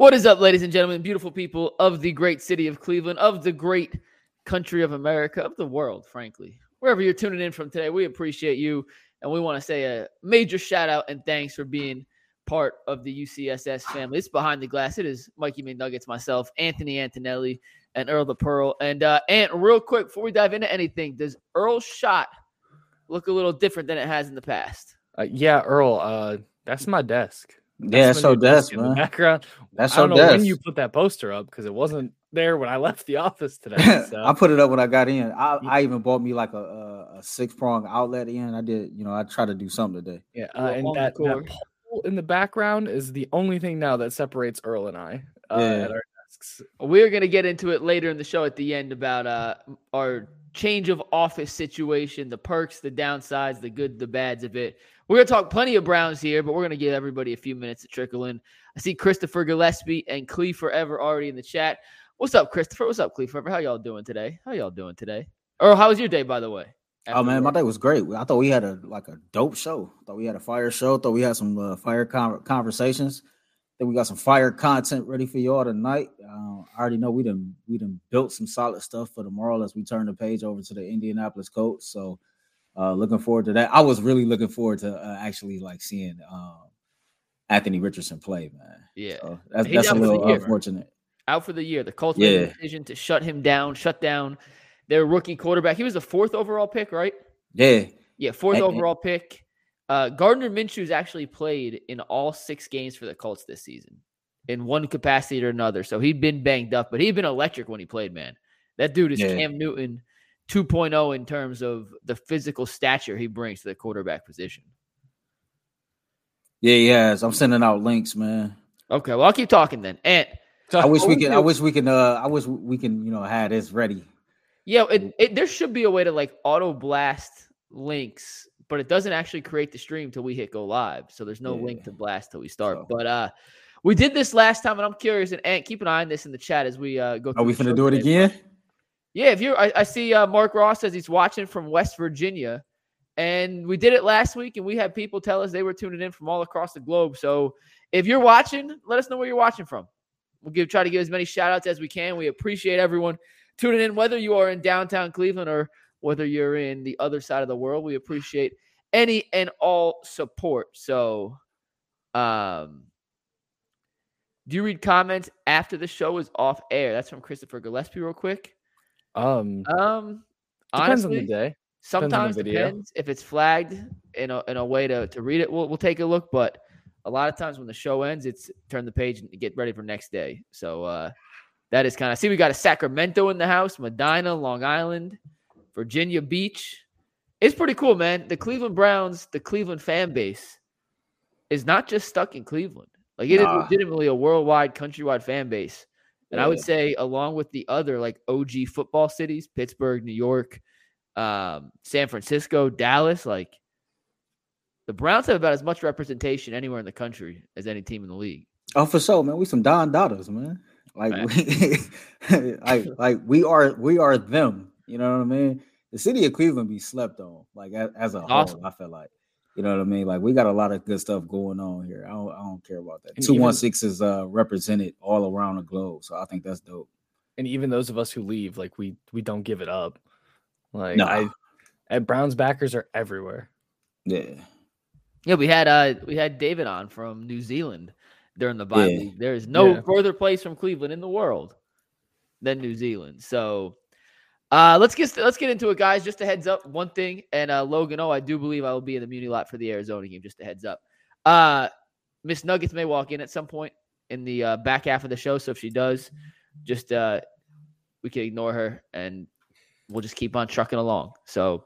What is up, ladies and gentlemen, beautiful people of the great city of Cleveland, of the great country of America, of the world, frankly. Wherever you're tuning in from today, we appreciate you. And we want to say a major shout out and thanks for being part of the UCSS family. It's behind the glass. It is Mikey McNuggets, myself, Anthony Antonelli, and Earl the Pearl. And uh, Ant, real quick before we dive into anything, does Earl's shot look a little different than it has in the past? Uh, yeah, Earl, uh, that's my desk. That's yeah, that's so desk, man. background. That's so I don't know when you put that poster up because it wasn't there when I left the office today. So. I put it up when I got in. I, I even bought me like a, a, a six prong outlet in. I did, you know, I try to do something today. Yeah, uh, and that, that pole in the background is the only thing now that separates Earl and I uh, yeah. at our desks. We're gonna get into it later in the show at the end about uh our change of office situation, the perks, the downsides, the good, the bads of it. We're going to talk plenty of Browns here, but we're going to give everybody a few minutes to trickle in. I see Christopher Gillespie and Clee Forever already in the chat. What's up, Christopher? What's up, Clee Forever? How y'all doing today? How y'all doing today? Or how was your day, by the way? Oh man, my day was great. I thought we had a like a dope show. thought we had a fire show. thought we had some uh, fire con- conversations. Then we got some fire content ready for y'all tonight. Uh, I already know we done we done built some solid stuff for tomorrow as we turn the page over to the Indianapolis Colts. So uh, looking forward to that. I was really looking forward to uh, actually like seeing um, Anthony Richardson play, man. Yeah, so that's, that's a little unfortunate. Out for the year. The Colts yeah. made a decision to shut him down, shut down their rookie quarterback. He was the fourth overall pick, right? Yeah, yeah, fourth and, overall pick. Uh, Gardner Minshew's actually played in all six games for the Colts this season, in one capacity or another. So he'd been banged up, but he'd been electric when he played. Man, that dude is yeah. Cam Newton 2.0 in terms of the physical stature he brings to the quarterback position. Yeah, yes. I'm sending out links, man. Okay, well I'll keep talking then. And I wish we can. I wish we can. Uh, I wish we can. You know, have this ready. Yeah, it, it, there should be a way to like auto blast links, but it doesn't actually create the stream till we hit go live. So there's no yeah. link to blast till we start. So. But uh, we did this last time, and I'm curious. And Ant, keep an eye on this in the chat as we uh go. Are we gonna do it again? Yeah, if you're, I, I see uh, Mark Ross says he's watching from West Virginia, and we did it last week, and we had people tell us they were tuning in from all across the globe. So if you're watching, let us know where you're watching from. We'll give try to give as many shout outs as we can. We appreciate everyone tuning in, whether you are in downtown Cleveland or whether you're in the other side of the world. We appreciate any and all support. So, um, do you read comments after the show is off air? That's from Christopher Gillespie, real quick. Um, um, depends honestly, on the day. Sometimes depends, depends if it's flagged in a in a way to to read it. We'll we'll take a look, but a lot of times when the show ends, it's turn the page and get ready for next day. So uh, that is kind of see we got a Sacramento in the house, Medina, Long Island, Virginia Beach. It's pretty cool, man. The Cleveland Browns, the Cleveland fan base, is not just stuck in Cleveland. Like it nah. is legitimately a worldwide, countrywide fan base. And. I would say, along with the other like OG football cities, Pittsburgh, New York, um, San Francisco, Dallas, like the Browns have about as much representation anywhere in the country as any team in the league. Oh, for sure, man. We some Don Daughters, man. Like we, like like we are we are them. You know what I mean? The city of Cleveland be slept on, like as, as a awesome. whole. I feel like you know what I mean? Like we got a lot of good stuff going on here. I don't, I don't care about that. Two one six is uh, represented all around the globe, so I think that's dope. And even those of us who leave, like we we don't give it up. Like no. I, and Browns backers are everywhere. Yeah, yeah. We had uh we had David on from New Zealand during the bye yeah. There is no yeah. further place from Cleveland in the world than New Zealand. So uh, let's get let's get into it, guys. Just a heads up, one thing, and uh, Logan. Oh, I do believe I will be in the Muni lot for the Arizona game. Just a heads up. Uh, Miss Nuggets may walk in at some point in the uh, back half of the show. So if she does, just uh, we can ignore her and we'll just keep on trucking along. So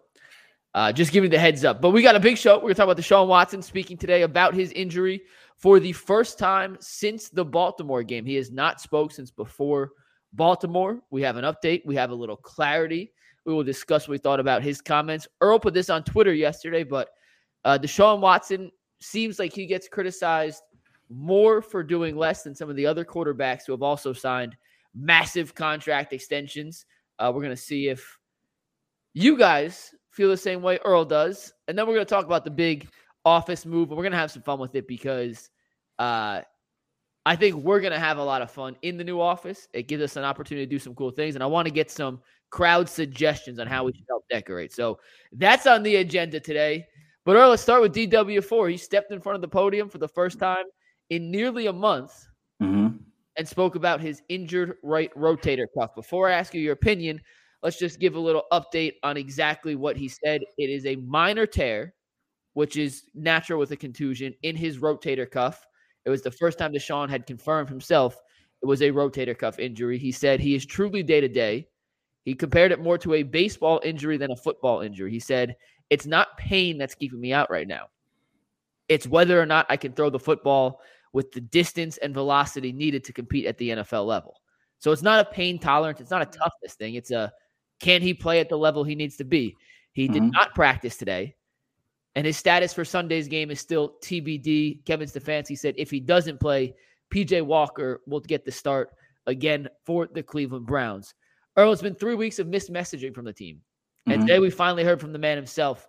uh, just giving the heads up. But we got a big show. We're gonna talk about Deshaun Watson speaking today about his injury for the first time since the Baltimore game. He has not spoke since before Baltimore. We have an update. We have a little clarity. We will discuss what we thought about his comments. Earl put this on Twitter yesterday, but uh, Deshaun Watson seems like he gets criticized more for doing less than some of the other quarterbacks who have also signed massive contract extensions. Uh, we're going to see if you guys feel the same way Earl does. And then we're going to talk about the big office move, and we're going to have some fun with it because uh, I think we're going to have a lot of fun in the new office. It gives us an opportunity to do some cool things. And I want to get some crowd suggestions on how we should help decorate. So that's on the agenda today. But Earl, let's start with DW4. He stepped in front of the podium for the first time in nearly a month mm-hmm. and spoke about his injured right rotator cuff. Before I ask you your opinion, let's just give a little update on exactly what he said. It is a minor tear, which is natural with a contusion in his rotator cuff. It was the first time Deshaun had confirmed himself it was a rotator cuff injury. He said he is truly day to day. He compared it more to a baseball injury than a football injury. He said, It's not pain that's keeping me out right now. It's whether or not I can throw the football with the distance and velocity needed to compete at the NFL level. So it's not a pain tolerance. It's not a toughness thing. It's a can he play at the level he needs to be? He did mm-hmm. not practice today. And his status for Sunday's game is still TBD. Kevin Stefanski said if he doesn't play, PJ Walker will get the start again for the Cleveland Browns. Earl, it's been three weeks of missed messaging from the team. And mm-hmm. today we finally heard from the man himself.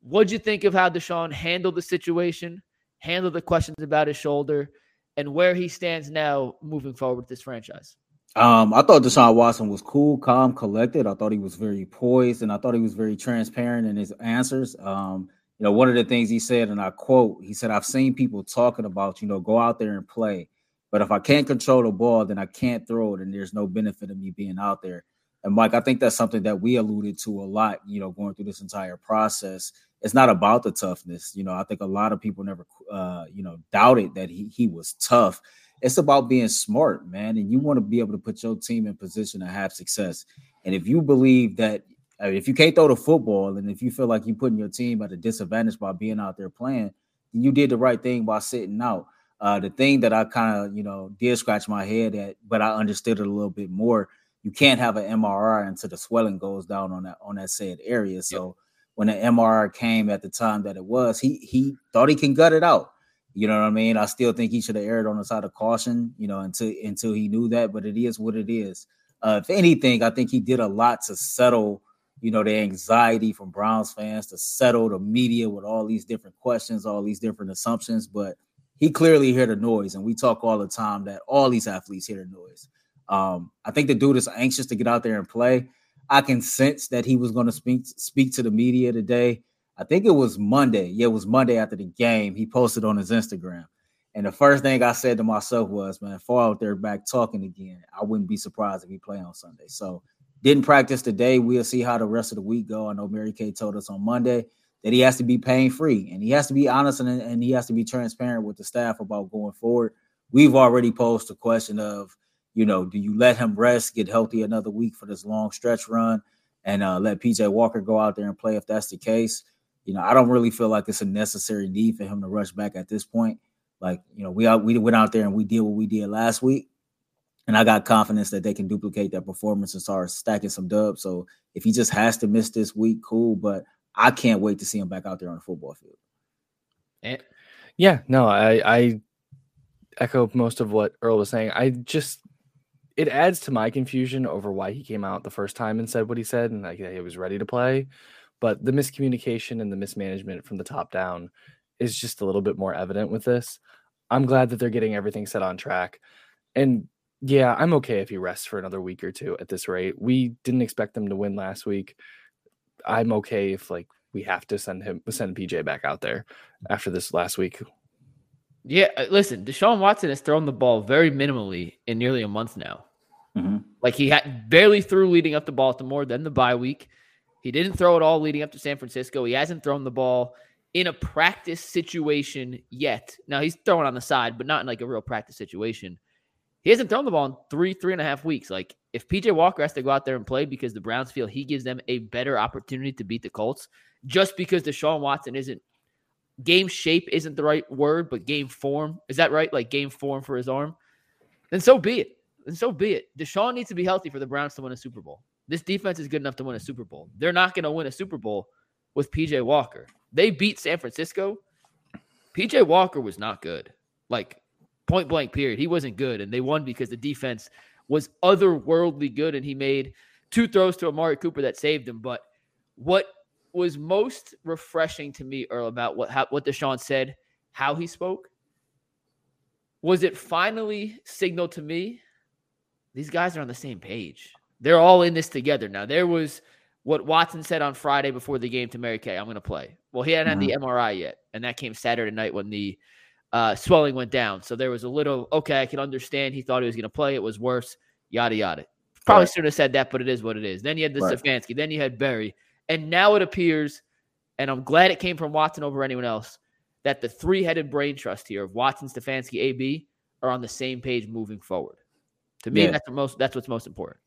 What'd you think of how Deshaun handled the situation, handled the questions about his shoulder, and where he stands now moving forward with this franchise? Um, I thought Deshaun Watson was cool, calm, collected. I thought he was very poised, and I thought he was very transparent in his answers. Um, you know, one of the things he said, and I quote, he said, "I've seen people talking about, you know, go out there and play, but if I can't control the ball, then I can't throw it, and there's no benefit of me being out there." And Mike, I think that's something that we alluded to a lot, you know, going through this entire process. It's not about the toughness, you know. I think a lot of people never, uh, you know, doubted that he he was tough it's about being smart, man. And you want to be able to put your team in position to have success. And if you believe that I mean, if you can't throw the football and if you feel like you're putting your team at a disadvantage by being out there playing, you did the right thing by sitting out. Uh, the thing that I kind of, you know, did scratch my head at, but I understood it a little bit more. You can't have an MRI until the swelling goes down on that on that said area. So yep. when the MRI came at the time that it was, he he thought he can gut it out. You know what I mean? I still think he should have erred on the side of caution, you know, until until he knew that. But it is what it is. Uh, if anything, I think he did a lot to settle, you know, the anxiety from Browns fans to settle the media with all these different questions, all these different assumptions. But he clearly heard the noise, and we talk all the time that all these athletes hear the noise. Um, I think the dude is anxious to get out there and play. I can sense that he was going to speak speak to the media today. I think it was Monday. Yeah, it was Monday after the game. He posted on his Instagram. And the first thing I said to myself was, man, if out there back talking again, I wouldn't be surprised if he play on Sunday. So didn't practice today. We'll see how the rest of the week go. I know Mary Kay told us on Monday that he has to be pain free and he has to be honest and, and he has to be transparent with the staff about going forward. We've already posed the question of, you know, do you let him rest, get healthy another week for this long stretch run, and uh, let PJ Walker go out there and play if that's the case? You know, I don't really feel like it's a necessary need for him to rush back at this point. Like, you know, we out, we went out there and we did what we did last week, and I got confidence that they can duplicate that performance and start stacking some dubs. So if he just has to miss this week, cool. But I can't wait to see him back out there on the football field. Yeah, no, I I echo most of what Earl was saying. I just it adds to my confusion over why he came out the first time and said what he said and like he was ready to play. But the miscommunication and the mismanagement from the top down is just a little bit more evident with this. I'm glad that they're getting everything set on track. And yeah, I'm okay if he rests for another week or two at this rate. We didn't expect them to win last week. I'm okay if like we have to send him send PJ back out there after this last week. Yeah, uh, listen, Deshaun Watson has thrown the ball very minimally in nearly a month now. Mm-hmm. Like he had barely threw leading up to Baltimore, then the bye week. He didn't throw it all leading up to San Francisco. He hasn't thrown the ball in a practice situation yet. Now he's throwing on the side, but not in like a real practice situation. He hasn't thrown the ball in three, three and a half weeks. Like if PJ Walker has to go out there and play because the Browns feel he gives them a better opportunity to beat the Colts, just because Deshaun Watson isn't game shape isn't the right word, but game form. Is that right? Like game form for his arm? Then so be it. And so be it. Deshaun needs to be healthy for the Browns to win a Super Bowl. This defense is good enough to win a Super Bowl. They're not going to win a Super Bowl with PJ Walker. They beat San Francisco. PJ Walker was not good. Like point blank period. He wasn't good and they won because the defense was otherworldly good and he made two throws to Amari Cooper that saved him, but what was most refreshing to me Earl about what how, what Deshaun said, how he spoke was it finally signaled to me these guys are on the same page. They're all in this together now. There was what Watson said on Friday before the game to Mary Kay, I'm going to play. Well, he hadn't mm-hmm. had the MRI yet, and that came Saturday night when the uh, swelling went down. So there was a little, okay, I can understand. He thought he was going to play. It was worse, yada, yada. Probably right. shouldn't have said that, but it is what it is. Then you had the right. Stefanski. Then you had Berry. And now it appears, and I'm glad it came from Watson over anyone else, that the three headed brain trust here of Watson, Stefanski, AB are on the same page moving forward. To me, yeah. that's the most. That's what's most important.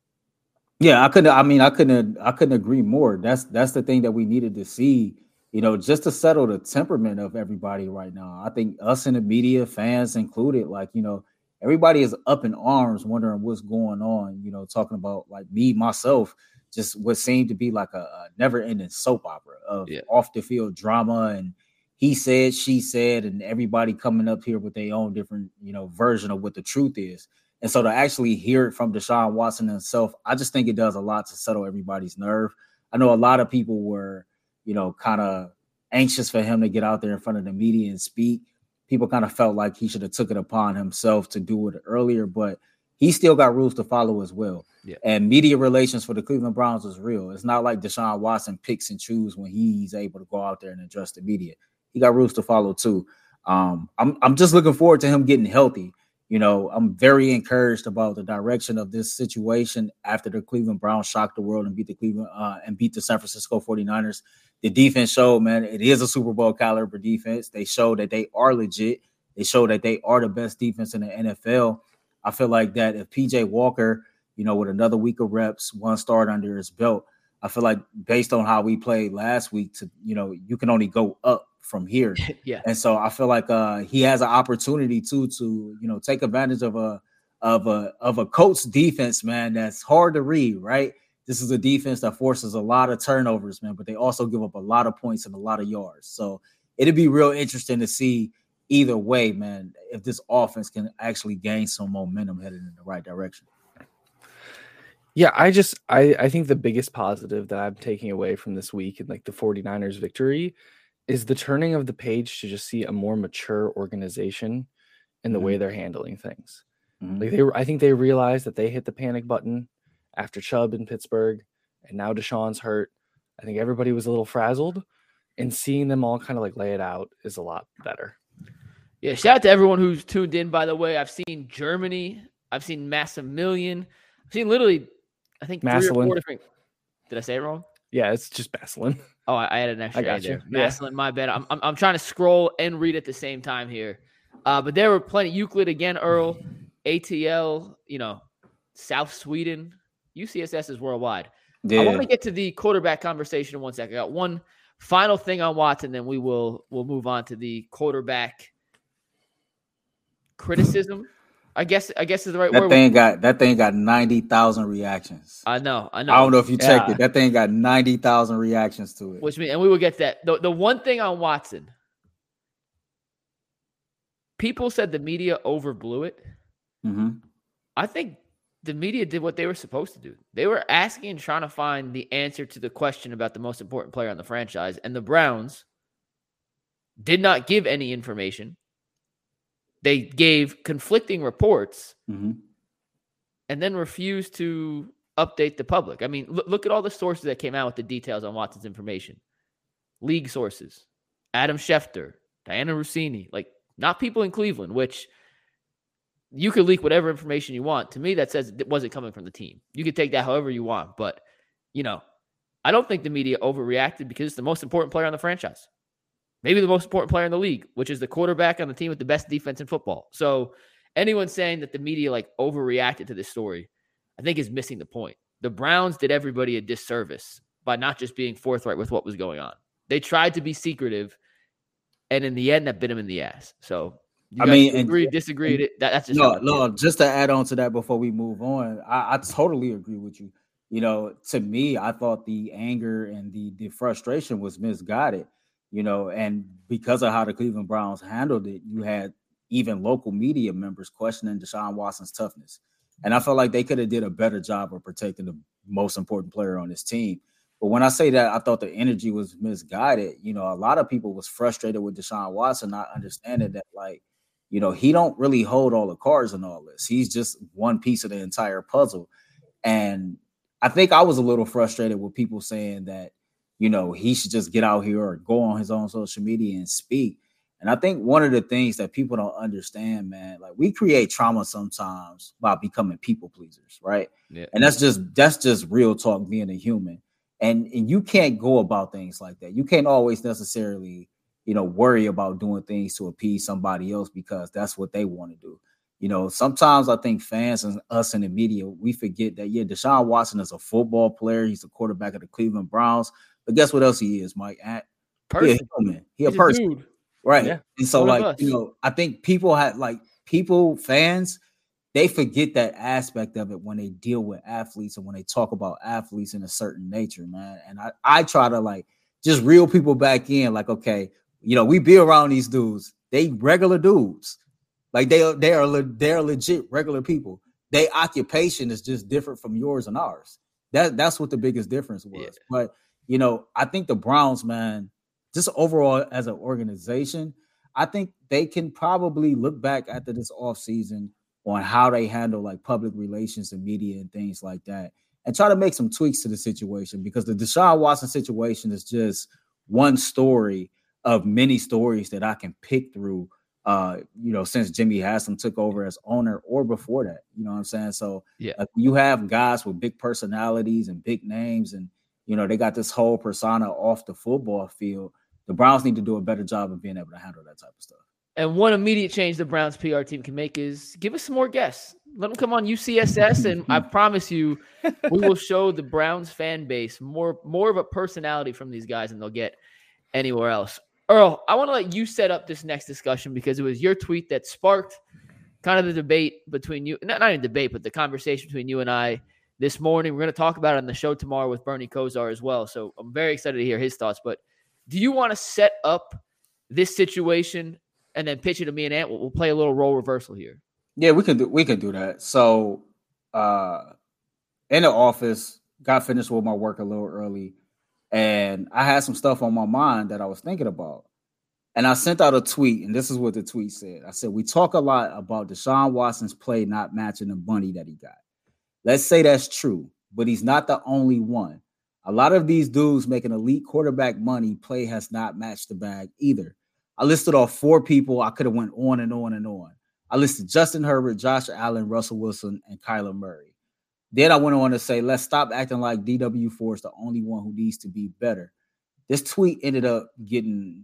Yeah, I couldn't. I mean, I couldn't. I couldn't agree more. That's that's the thing that we needed to see. You know, just to settle the temperament of everybody right now. I think us in the media, fans included, like you know, everybody is up in arms, wondering what's going on. You know, talking about like me myself, just what seemed to be like a, a never-ending soap opera of yeah. off the field drama and he said, she said, and everybody coming up here with their own different, you know, version of what the truth is. And so to actually hear it from Deshaun Watson himself, I just think it does a lot to settle everybody's nerve. I know a lot of people were, you know, kind of anxious for him to get out there in front of the media and speak. People kind of felt like he should have took it upon himself to do it earlier, but he still got rules to follow as well. Yeah. And media relations for the Cleveland Browns is real. It's not like Deshaun Watson picks and chooses when he's able to go out there and address the media. He got rules to follow too. Um, I'm I'm just looking forward to him getting healthy you know, I'm very encouraged about the direction of this situation after the Cleveland Browns shocked the world and beat the Cleveland uh, and beat the San Francisco 49ers. The defense showed, man, it is a Super Bowl caliber defense. They showed that they are legit. They showed that they are the best defense in the NFL. I feel like that if PJ Walker, you know, with another week of reps, one start under his belt, I feel like based on how we played last week, to you know, you can only go up from here. yeah. And so I feel like uh he has an opportunity too to, you know, take advantage of a of a of a coach defense, man, that's hard to read, right? This is a defense that forces a lot of turnovers, man, but they also give up a lot of points and a lot of yards. So it'd be real interesting to see either way, man, if this offense can actually gain some momentum headed in the right direction. Yeah, I just I I think the biggest positive that I'm taking away from this week and like the 49ers victory is the turning of the page to just see a more mature organization in the mm-hmm. way they're handling things. Mm-hmm. Like they, I think they realized that they hit the panic button after Chubb in Pittsburgh, and now Deshaun's hurt. I think everybody was a little frazzled, and seeing them all kind of like lay it out is a lot better. Yeah, shout out to everyone who's tuned in. By the way, I've seen Germany, I've seen Massimilian, I've seen literally, I think three or four different. Did I say it wrong? Yeah, it's just Massillon. Oh, I had an extra I got there. You. Massillon, yeah. my bad. I'm, I'm, I'm trying to scroll and read at the same time here. Uh, but there were plenty. Euclid again, Earl, ATL, you know, South Sweden, UCSS is worldwide. Yeah. I want to get to the quarterback conversation in one second. I got one final thing on Watson, then we will we'll move on to the quarterback criticism. I guess I guess is the right that word. That thing got that thing got ninety thousand reactions. I know, I know. I don't know if you checked yeah. it. That thing got ninety thousand reactions to it. Which means, and we will get that. The the one thing on Watson, people said the media overblew it. Mm-hmm. I think the media did what they were supposed to do. They were asking and trying to find the answer to the question about the most important player on the franchise, and the Browns did not give any information. They gave conflicting reports mm-hmm. and then refused to update the public. I mean, look, look at all the sources that came out with the details on Watson's information. League sources, Adam Schefter, Dianna Russini, like not people in Cleveland, which you could leak whatever information you want. To me, that says it wasn't coming from the team. You could take that however you want, but you know, I don't think the media overreacted because it's the most important player on the franchise maybe the most important player in the league, which is the quarterback on the team with the best defense in football. So anyone saying that the media like overreacted to this story, I think is missing the point. The Browns did everybody a disservice by not just being forthright with what was going on. They tried to be secretive, and in the end, that bit them in the ass. So I mean, agree, and, disagree. And, that, that's just no, no. Just to add on to that before we move on, I, I totally agree with you. You know, to me, I thought the anger and the the frustration was misguided you know, and because of how the Cleveland Browns handled it, you had even local media members questioning Deshaun Watson's toughness. And I felt like they could have did a better job of protecting the most important player on this team. But when I say that, I thought the energy was misguided. You know, a lot of people was frustrated with Deshaun Watson, not understanding that like you know, he don't really hold all the cards and all this. He's just one piece of the entire puzzle. And I think I was a little frustrated with people saying that, you know, he should just get out here or go on his own social media and speak. And I think one of the things that people don't understand, man, like we create trauma sometimes by becoming people pleasers, right? Yeah. And that's just that's just real talk being a human. And and you can't go about things like that. You can't always necessarily, you know, worry about doing things to appease somebody else because that's what they want to do. You know, sometimes I think fans and us in the media, we forget that yeah, Deshaun Watson is a football player. He's the quarterback of the Cleveland Browns. But guess what else he is, Mike? At, person. He, he a person. A Right. Yeah. And so, One like, you know, I think people had like people, fans, they forget that aspect of it when they deal with athletes and when they talk about athletes in a certain nature, man. And I, I try to like just reel people back in, like, okay, you know, we be around these dudes, they regular dudes. Like they are they are they're legit regular people. Their occupation is just different from yours and ours. That that's what the biggest difference was. Yeah. But you know, I think the Browns, man, just overall as an organization, I think they can probably look back after this offseason on how they handle like public relations and media and things like that and try to make some tweaks to the situation because the Deshaun Watson situation is just one story of many stories that I can pick through uh, you know, since Jimmy Haslam took over as owner or before that. You know what I'm saying? So yeah, like, you have guys with big personalities and big names, and you know, they got this whole persona off the football field the Browns need to do a better job of being able to handle that type of stuff. And one immediate change the Browns PR team can make is give us some more guests. Let them come on UCSS, and I promise you, we will show the Browns fan base more more of a personality from these guys than they'll get anywhere else. Earl, I want to let you set up this next discussion because it was your tweet that sparked kind of the debate between you, not, not a debate, but the conversation between you and I this morning. We're going to talk about it on the show tomorrow with Bernie Kosar as well. So I'm very excited to hear his thoughts. But do you want to set up this situation and then pitch it to me and Ant? We'll, we'll play a little role reversal here. Yeah, we can do we can do that. So uh in the office, got finished with my work a little early, and I had some stuff on my mind that I was thinking about. And I sent out a tweet, and this is what the tweet said. I said, We talk a lot about Deshaun Watson's play not matching the money that he got. Let's say that's true, but he's not the only one. A lot of these dudes making elite quarterback money play has not matched the bag either. I listed off four people. I could have went on and on and on. I listed Justin Herbert, Josh Allen, Russell Wilson, and Kyler Murray. Then I went on to say, let's stop acting like DW4 is the only one who needs to be better. This tweet ended up getting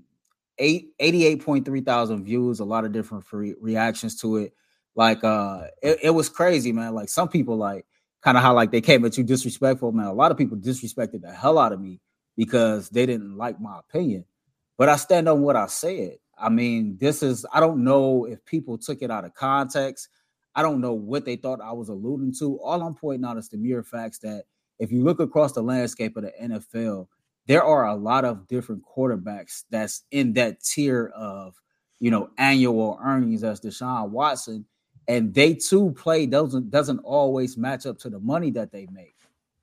eight, 88.3 thousand views, a lot of different free reactions to it. Like uh it, it was crazy, man. Like some people like kind of how like they came at you disrespectful, man. A lot of people disrespected the hell out of me because they didn't like my opinion. But I stand on what I said. I mean, this is I don't know if people took it out of context. I don't know what they thought I was alluding to. All I'm pointing out is the mere facts that if you look across the landscape of the NFL, there are a lot of different quarterbacks that's in that tier of you know annual earnings as Deshaun Watson and they too play doesn't doesn't always match up to the money that they make.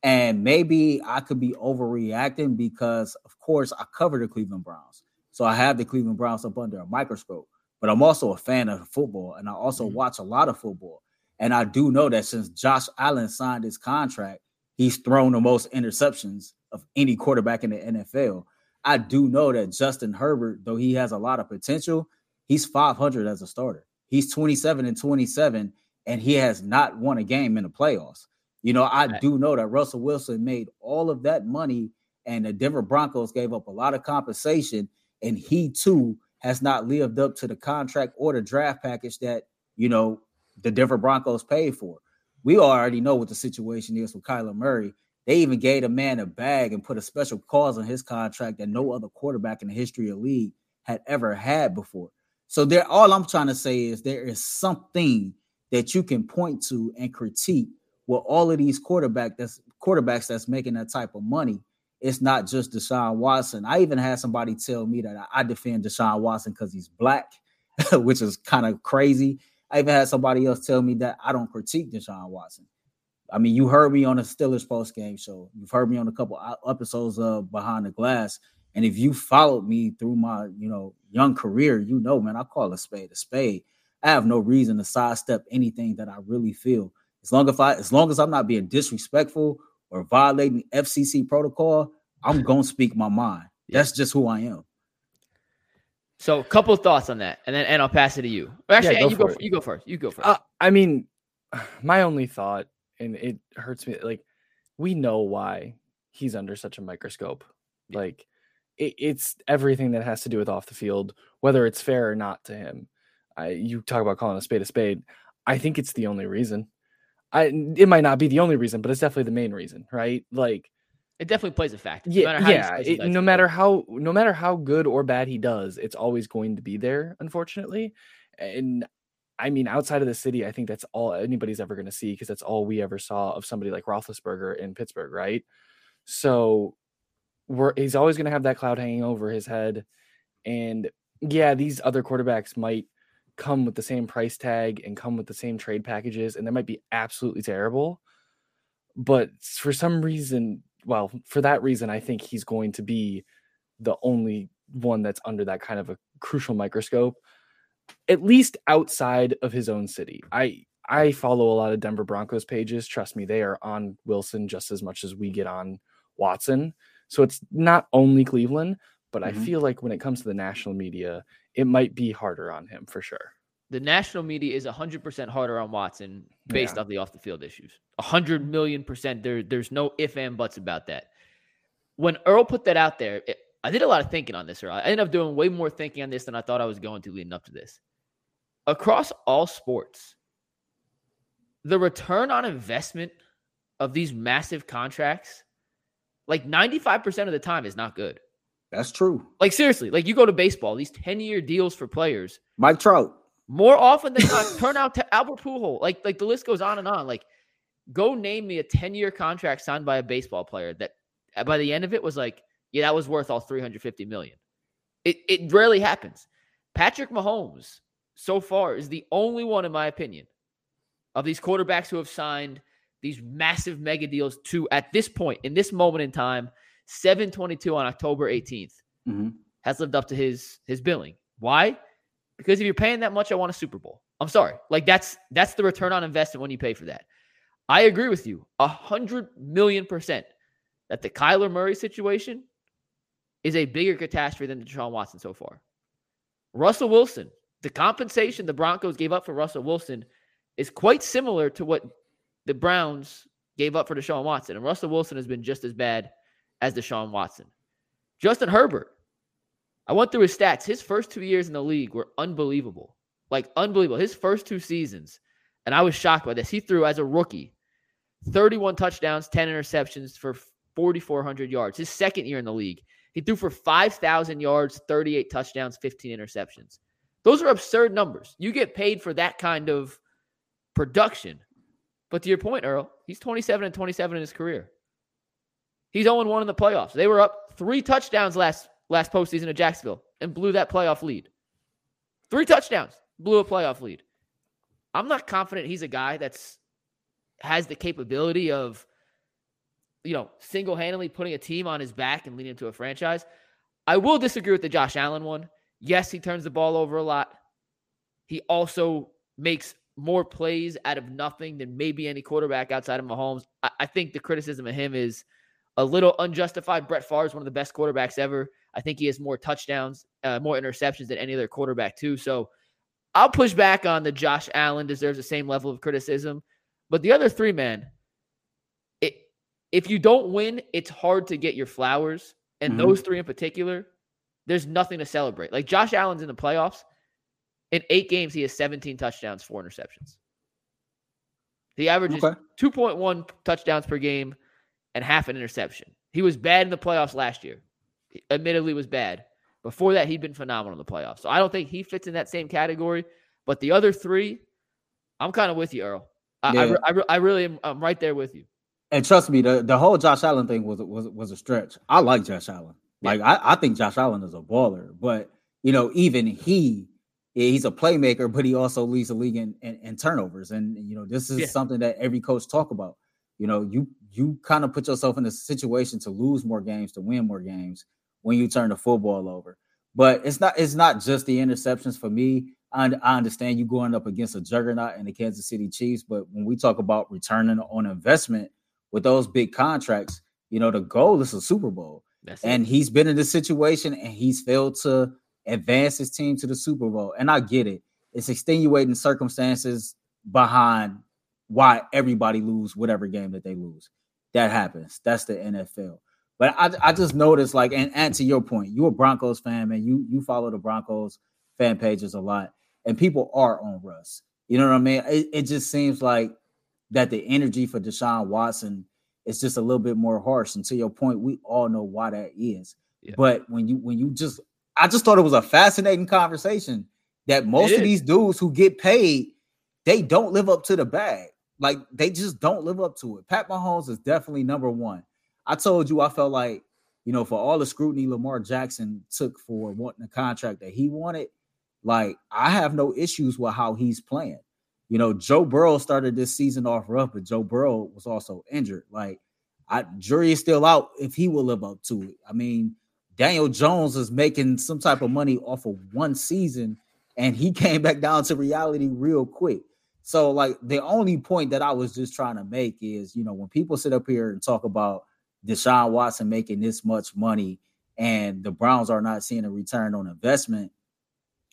And maybe I could be overreacting because, of course, I cover the Cleveland Browns, so I have the Cleveland Browns up under a microscope. But I'm also a fan of football, and I also mm-hmm. watch a lot of football. And I do know that since Josh Allen signed his contract, he's thrown the most interceptions of any quarterback in the NFL. I do know that Justin Herbert, though he has a lot of potential, he's 500 as a starter. He's 27 and 27, and he has not won a game in the playoffs. You know, I do know that Russell Wilson made all of that money, and the Denver Broncos gave up a lot of compensation, and he too has not lived up to the contract or the draft package that you know the Denver Broncos paid for. We already know what the situation is with Kyler Murray. They even gave a man a bag and put a special clause on his contract that no other quarterback in the history of the league had ever had before. So there, all I'm trying to say is there is something that you can point to and critique with all of these quarterback that's quarterbacks that's making that type of money. It's not just Deshaun Watson. I even had somebody tell me that I defend Deshaun Watson because he's black, which is kind of crazy. I even had somebody else tell me that I don't critique Deshaun Watson. I mean, you heard me on the Steelers post game show. You've heard me on a couple episodes of Behind the Glass. And if you followed me through my, you know, young career, you know, man, I call a spade a spade. I have no reason to sidestep anything that I really feel. As long as I, as long as I'm not being disrespectful or violating FCC protocol, I'm gonna speak my mind. Yeah. That's just who I am. So, a couple thoughts on that, and then and I'll pass it to you. Actually, yeah, go you go. You go first. You go first. Uh, I mean, my only thought, and it hurts me. Like, we know why he's under such a microscope. Like, it, it's everything that has to do with off the field, whether it's fair or not to him. I, you talk about calling a spade a spade. I think it's the only reason. I it might not be the only reason, but it's definitely the main reason, right? Like it definitely plays a factor. Yeah, no yeah. It, no matter how no matter how good or bad he does, it's always going to be there, unfortunately. And I mean, outside of the city, I think that's all anybody's ever going to see because that's all we ever saw of somebody like Roethlisberger in Pittsburgh, right? So we're he's always going to have that cloud hanging over his head, and yeah, these other quarterbacks might come with the same price tag and come with the same trade packages, and they might be absolutely terrible. But for some reason, well, for that reason, I think he's going to be the only one that's under that kind of a crucial microscope, at least outside of his own city. I I follow a lot of Denver Broncos pages. Trust me, they are on Wilson just as much as we get on Watson. So it's not only Cleveland, but mm-hmm. I feel like when it comes to the national media, it might be harder on him for sure. The national media is 100% harder on Watson based yeah. off the off the field issues. 100 million percent. There, there's no if and buts about that. When Earl put that out there, it, I did a lot of thinking on this. Earl. I ended up doing way more thinking on this than I thought I was going to leading up to this. Across all sports, the return on investment of these massive contracts, like 95% of the time, is not good. That's true. Like seriously, like you go to baseball, these 10-year deals for players. Mike Trout. More often than not, turn out to Albert Pujols. Like, like the list goes on and on. Like, go name me a 10-year contract signed by a baseball player that uh, by the end of it was like, yeah, that was worth all 350 million. It it rarely happens. Patrick Mahomes, so far, is the only one, in my opinion, of these quarterbacks who have signed these massive mega deals to at this point, in this moment in time, 722 on October 18th mm-hmm. has lived up to his his billing. Why? Because if you're paying that much, I want a Super Bowl. I'm sorry. Like that's that's the return on investment when you pay for that. I agree with you a hundred million percent that the Kyler Murray situation is a bigger catastrophe than the Deshaun Watson so far. Russell Wilson, the compensation the Broncos gave up for Russell Wilson is quite similar to what the Browns gave up for Deshaun Watson. And Russell Wilson has been just as bad as Deshaun Watson. Justin Herbert, I went through his stats. His first two years in the league were unbelievable. Like, unbelievable. His first two seasons, and I was shocked by this. He threw as a rookie 31 touchdowns, 10 interceptions for 4,400 yards. His second year in the league, he threw for 5,000 yards, 38 touchdowns, 15 interceptions. Those are absurd numbers. You get paid for that kind of production. But to your point, Earl, he's 27 and 27 in his career. He's 0 1 in the playoffs. They were up three touchdowns last last postseason at Jacksonville and blew that playoff lead. Three touchdowns, blew a playoff lead. I'm not confident he's a guy that's has the capability of, you know, single handedly putting a team on his back and leading into a franchise. I will disagree with the Josh Allen one. Yes, he turns the ball over a lot. He also makes more plays out of nothing than maybe any quarterback outside of Mahomes. I, I think the criticism of him is a little unjustified. Brett Favre is one of the best quarterbacks ever. I think he has more touchdowns, uh, more interceptions than any other quarterback, too. So I'll push back on the Josh Allen deserves the same level of criticism. But the other three, man, it, if you don't win, it's hard to get your flowers. And mm-hmm. those three in particular, there's nothing to celebrate. Like Josh Allen's in the playoffs. In eight games, he has 17 touchdowns, four interceptions. The average okay. 2.1 touchdowns per game and half an interception. He was bad in the playoffs last year. He admittedly was bad. Before that, he'd been phenomenal in the playoffs. So I don't think he fits in that same category. But the other three, I'm kind of with you, Earl. I, yeah. I, I, I, really am I'm right there with you. And trust me, the, the whole Josh Allen thing was was was a stretch. I like Josh Allen. Like yeah. I, I think Josh Allen is a baller, but you know, even he he's a playmaker, but he also leads the league in, in, in turnovers. And you know, this is yeah. something that every coach talk about. You know, you you kind of put yourself in a situation to lose more games, to win more games when you turn the football over. But it's not it's not just the interceptions for me. I, I understand you going up against a juggernaut in the Kansas City Chiefs, but when we talk about returning on investment with those big contracts, you know, the goal is a Super Bowl. That's and it. he's been in this situation and he's failed to advance his team to the Super Bowl. And I get it. It's extenuating circumstances behind why everybody lose whatever game that they lose. That happens. That's the NFL. But I, I just noticed, like, and, and to your point, you're a Broncos fan, man. You you follow the Broncos fan pages a lot, and people are on Russ. You know what I mean? It, it just seems like that the energy for Deshaun Watson is just a little bit more harsh. And to your point, we all know why that is. Yeah. But when you when you just I just thought it was a fascinating conversation that most of these dudes who get paid, they don't live up to the bag. Like they just don't live up to it. Pat Mahomes is definitely number one. I told you I felt like, you know, for all the scrutiny Lamar Jackson took for wanting a contract that he wanted, like I have no issues with how he's playing. You know, Joe Burrow started this season off rough, but Joe Burrow was also injured. Like, I jury is still out if he will live up to it. I mean, Daniel Jones is making some type of money off of one season, and he came back down to reality real quick. So, like, the only point that I was just trying to make is, you know, when people sit up here and talk about Deshaun Watson making this much money and the Browns are not seeing a return on investment,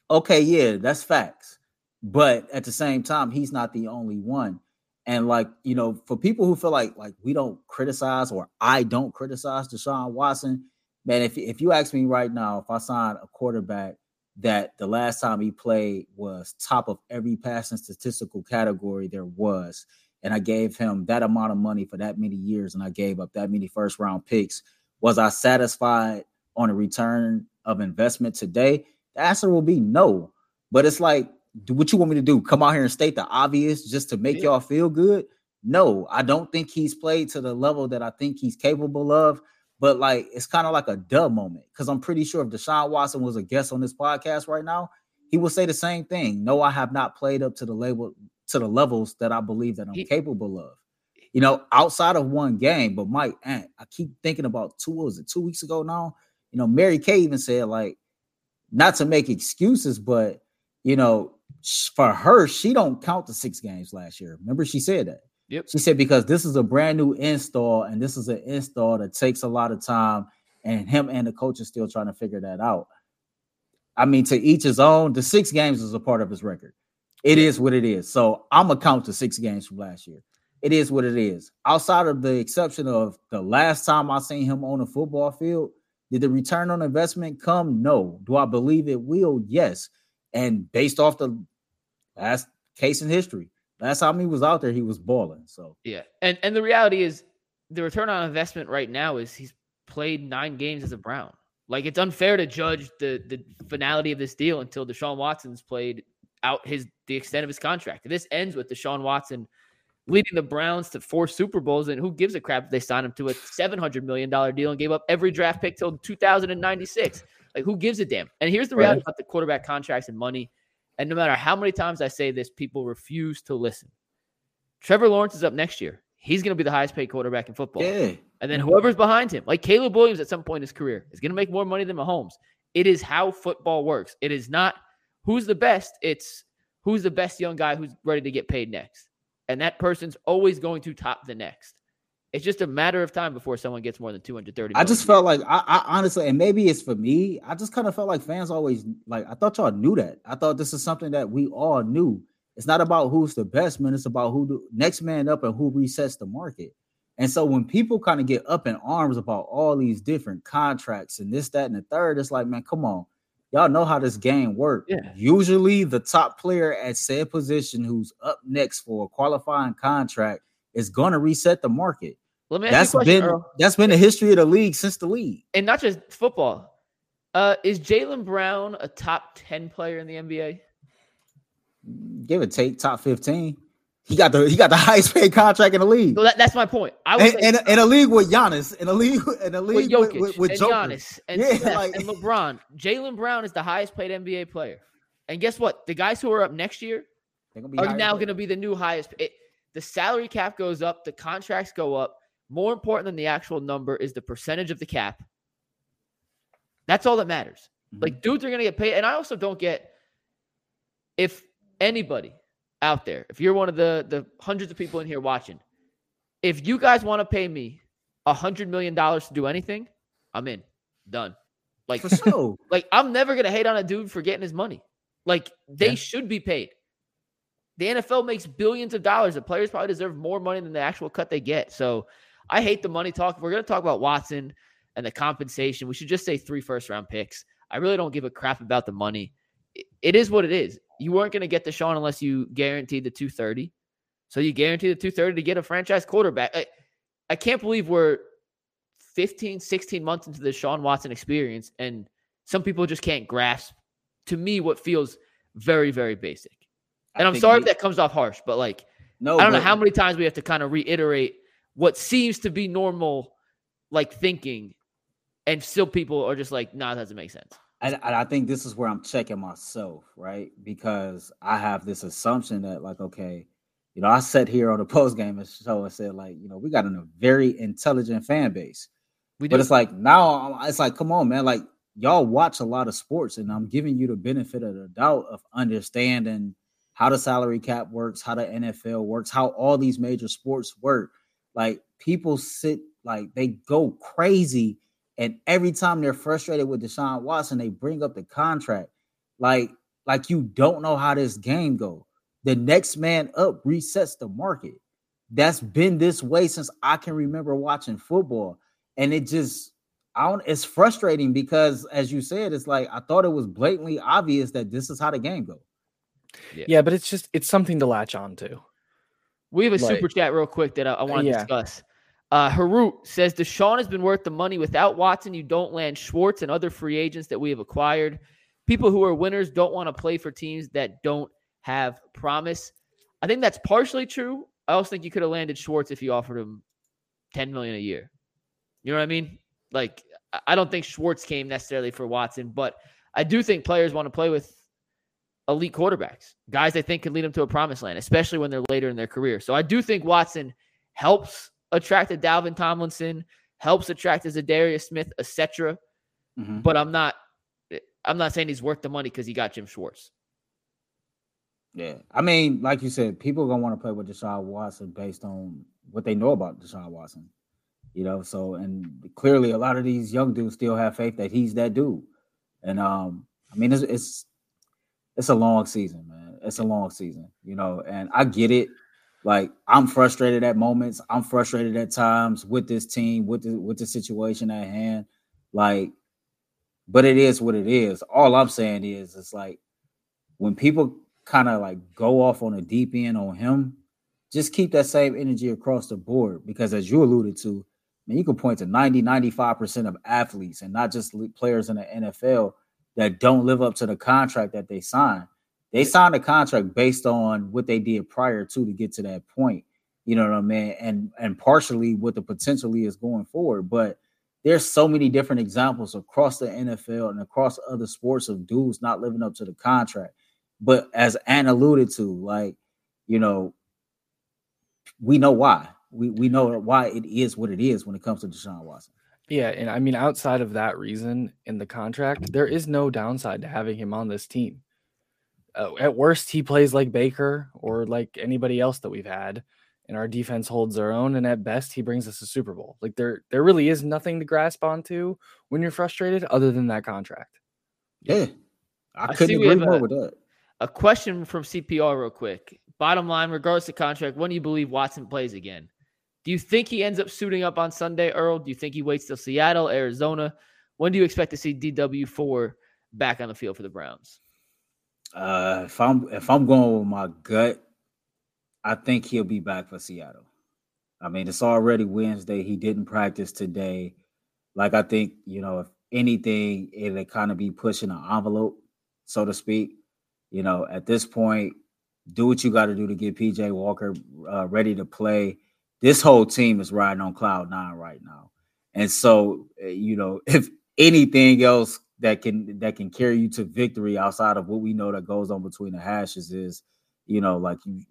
okay, yeah, that's facts. But at the same time, he's not the only one. And like, you know, for people who feel like like we don't criticize or I don't criticize Deshaun Watson, man, if if you ask me right now, if I sign a quarterback that the last time he played was top of every passing statistical category there was. And I gave him that amount of money for that many years, and I gave up that many first round picks. Was I satisfied on a return of investment today? The answer will be no. But it's like, what you want me to do? Come out here and state the obvious just to make yeah. y'all feel good? No, I don't think he's played to the level that I think he's capable of. But like it's kind of like a dub moment because I'm pretty sure if Deshaun Watson was a guest on this podcast right now, he would say the same thing. No, I have not played up to the level to the levels that I believe that I'm he, capable of. You know, outside of one game, but Mike, I keep thinking about two was it two weeks ago now? You know, Mary Kay even said like, not to make excuses, but you know, for her, she don't count the six games last year. Remember, she said that. Yep. She said because this is a brand new install and this is an install that takes a lot of time, and him and the coach is still trying to figure that out. I mean, to each his own. The six games is a part of his record. It is what it is. So I'm gonna count the six games from last year. It is what it is. Outside of the exception of the last time I seen him on a football field, did the return on investment come? No. Do I believe it will? Yes. And based off the last case in history, Last time he was out there, he was balling. So yeah, and and the reality is, the return on investment right now is he's played nine games as a Brown. Like it's unfair to judge the the finality of this deal until Deshaun Watson's played out his the extent of his contract. If this ends with Deshaun Watson leading the Browns to four Super Bowls, and who gives a crap if they signed him to a seven hundred million dollar deal and gave up every draft pick till two thousand and ninety six? Like who gives a damn? And here's the reality right. about the quarterback contracts and money. And no matter how many times I say this, people refuse to listen. Trevor Lawrence is up next year. He's going to be the highest paid quarterback in football. Yeah. And then whoever's behind him, like Caleb Williams at some point in his career, is going to make more money than Mahomes. It is how football works. It is not who's the best, it's who's the best young guy who's ready to get paid next. And that person's always going to top the next. It's just a matter of time before someone gets more than 230. I just felt like I, I, honestly, and maybe it's for me. I just kind of felt like fans always like I thought y'all knew that. I thought this is something that we all knew. It's not about who's the best man, it's about who the next man up and who resets the market. And so when people kind of get up in arms about all these different contracts and this, that, and the third, it's like, man, come on. Y'all know how this game works. Yeah. Usually the top player at said position who's up next for a qualifying contract is going to reset the market. Let me that's question, been Earl. that's been the history of the league since the league, and not just football. Uh, is Jaylen Brown a top ten player in the NBA? Give it take top fifteen. He got the he got the highest paid contract in the league. So that, that's my point. I was in, in, in, a league with Giannis, in a league in a league with, Jokic, with, with, and Giannis and, yeah, like, and LeBron. Jaylen Brown is the highest paid NBA player. And guess what? The guys who are up next year are now going to be the new highest. It, the salary cap goes up, the contracts go up. More important than the actual number is the percentage of the cap. That's all that matters. Mm-hmm. Like dudes are going to get paid. And I also don't get if anybody out there, if you're one of the the hundreds of people in here watching, if you guys want to pay me a hundred million dollars to do anything, I'm in. Done. Like, sure. like I'm never gonna hate on a dude for getting his money. Like they yeah. should be paid. The NFL makes billions of dollars. The players probably deserve more money than the actual cut they get. So I hate the money talk. If we're gonna talk about Watson and the compensation, we should just say three first round picks. I really don't give a crap about the money. It is what it is. You weren't going to get Deshaun unless you guaranteed the 230. So you guarantee the 230 to get a franchise quarterback. I, I can't believe we're 15, 16 months into Deshaun Watson experience, and some people just can't grasp, to me, what feels very, very basic. And I am sorry we, if that comes off harsh, but like, no, I don't know how many times we have to kind of reiterate what seems to be normal, like thinking, and still people are just like, nah, that doesn't make sense. And, I think this is where I'm checking myself, right? Because I have this assumption that, like, okay, you know, I sat here on the post game show and said, like, you know, we got a very intelligent fan base. We do. But it's like now, it's like, come on, man, like y'all watch a lot of sports, and I'm giving you the benefit of the doubt of understanding how the salary cap works, how the NFL works, how all these major sports work. Like people sit, like they go crazy and every time they're frustrated with Deshaun Watson, they bring up the contract. Like, like you don't know how this game go. The next man up resets the market. That's been this way since I can remember watching football. And it just I don't it's frustrating because as you said, it's like I thought it was blatantly obvious that this is how the game goes. Yeah. yeah, but it's just it's something to latch on to. We have a like, super chat real quick that I, I want to yeah. discuss. Uh, Harut says Deshaun has been worth the money. Without Watson, you don't land Schwartz and other free agents that we have acquired. People who are winners don't want to play for teams that don't have promise. I think that's partially true. I also think you could have landed Schwartz if you offered him 10 million a year. You know what I mean? Like, I don't think Schwartz came necessarily for Watson, but I do think players want to play with elite quarterbacks, guys I think can lead them to a promised land, especially when they're later in their career. So I do think Watson helps attracted Dalvin Tomlinson, helps attract a Za'Darius Smith, etc. Mm-hmm. But I'm not I'm not saying he's worth the money because he got Jim Schwartz. Yeah. I mean, like you said, people are gonna want to play with Deshaun Watson based on what they know about Deshaun Watson. You know, so and clearly a lot of these young dudes still have faith that he's that dude. And um, I mean it's it's it's a long season, man. It's a long season, you know, and I get it. Like I'm frustrated at moments. I'm frustrated at times with this team, with the with the situation at hand. Like, but it is what it is. All I'm saying is, it's like when people kind of like go off on a deep end on him, just keep that same energy across the board. Because as you alluded to, I mean, you can point to 90, 95% of athletes and not just players in the NFL that don't live up to the contract that they signed. They signed a contract based on what they did prior to to get to that point. You know what I mean? And and partially what the potentially is going forward. But there's so many different examples across the NFL and across other sports of dudes not living up to the contract. But as Ann alluded to, like, you know, we know why. We we know why it is what it is when it comes to Deshaun Watson. Yeah, and I mean, outside of that reason in the contract, there is no downside to having him on this team uh, at worst he plays like Baker or like anybody else that we've had and our defense holds their own and at best he brings us a Super Bowl. Like there there really is nothing to grasp onto when you're frustrated other than that contract. Yeah. I, I couldn't agree more a, with that. A question from CPR real quick. Bottom line, regardless of contract, when do you believe Watson plays again? Do you think he ends up suiting up on Sunday, Earl? Do you think he waits till Seattle, Arizona? When do you expect to see DW4 back on the field for the Browns? Uh, if I'm if I'm going with my gut, I think he'll be back for Seattle. I mean, it's already Wednesday. He didn't practice today. Like I think you know, if anything, it'll kind of be pushing an envelope, so to speak. You know, at this point, do what you got to do to get PJ Walker uh, ready to play. This whole team is riding on cloud nine right now, and so eh, you know, if anything else that can that can carry you to victory outside of what we know that goes on between the hashes is, you know, like you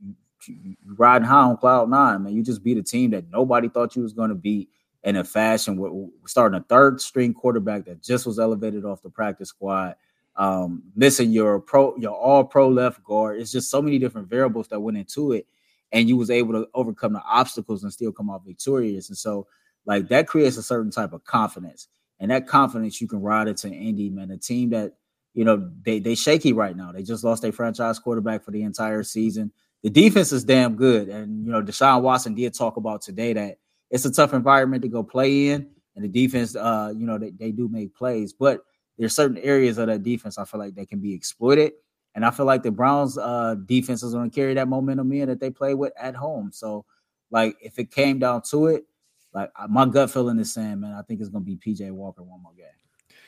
you, riding high on cloud nine, man. You just beat a team that nobody thought you was going to beat in a fashion. We're starting a third string quarterback that just was elevated off the practice squad. um, missing your pro, your all pro left guard. It's just so many different variables that went into it, and you was able to overcome the obstacles and still come out victorious. And so, like that creates a certain type of confidence, and that confidence you can ride into Indy, man. A team that you know they they shaky right now. They just lost their franchise quarterback for the entire season. The defense is damn good, and you know Deshaun Watson did talk about today that it's a tough environment to go play in, and the defense, uh, you know, they, they do make plays, but there's certain areas of that defense I feel like they can be exploited. And I feel like the Browns uh defense is going to carry that momentum in that they play with at home. So, like, if it came down to it, like my gut feeling is saying, man, I think it's going to be PJ Walker one more game.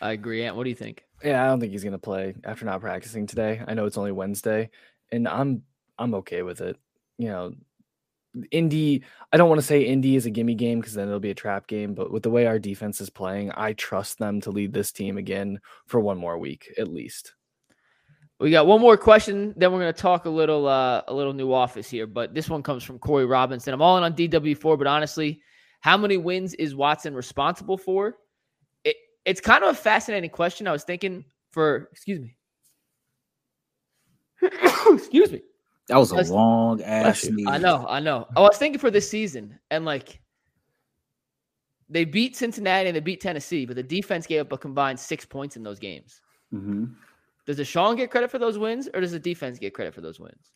I agree. Ant, what do you think? Yeah, I don't think he's going to play after not practicing today. I know it's only Wednesday, and I'm I'm okay with it. You know, Indy, I don't want to say Indy is a gimme game because then it'll be a trap game, but with the way our defense is playing, I trust them to lead this team again for one more week at least. We got one more question, then we're going to talk a little uh, a little new office here, but this one comes from Corey Robinson. I'm all in on DW4, but honestly, how many wins is Watson responsible for? It, it's kind of a fascinating question. I was thinking for excuse me. excuse me. That was a was, long ass. I know, I know. I was thinking for this season, and like they beat Cincinnati and they beat Tennessee, but the defense gave up a combined six points in those games. Mm-hmm. Does Deshaun get credit for those wins, or does the defense get credit for those wins?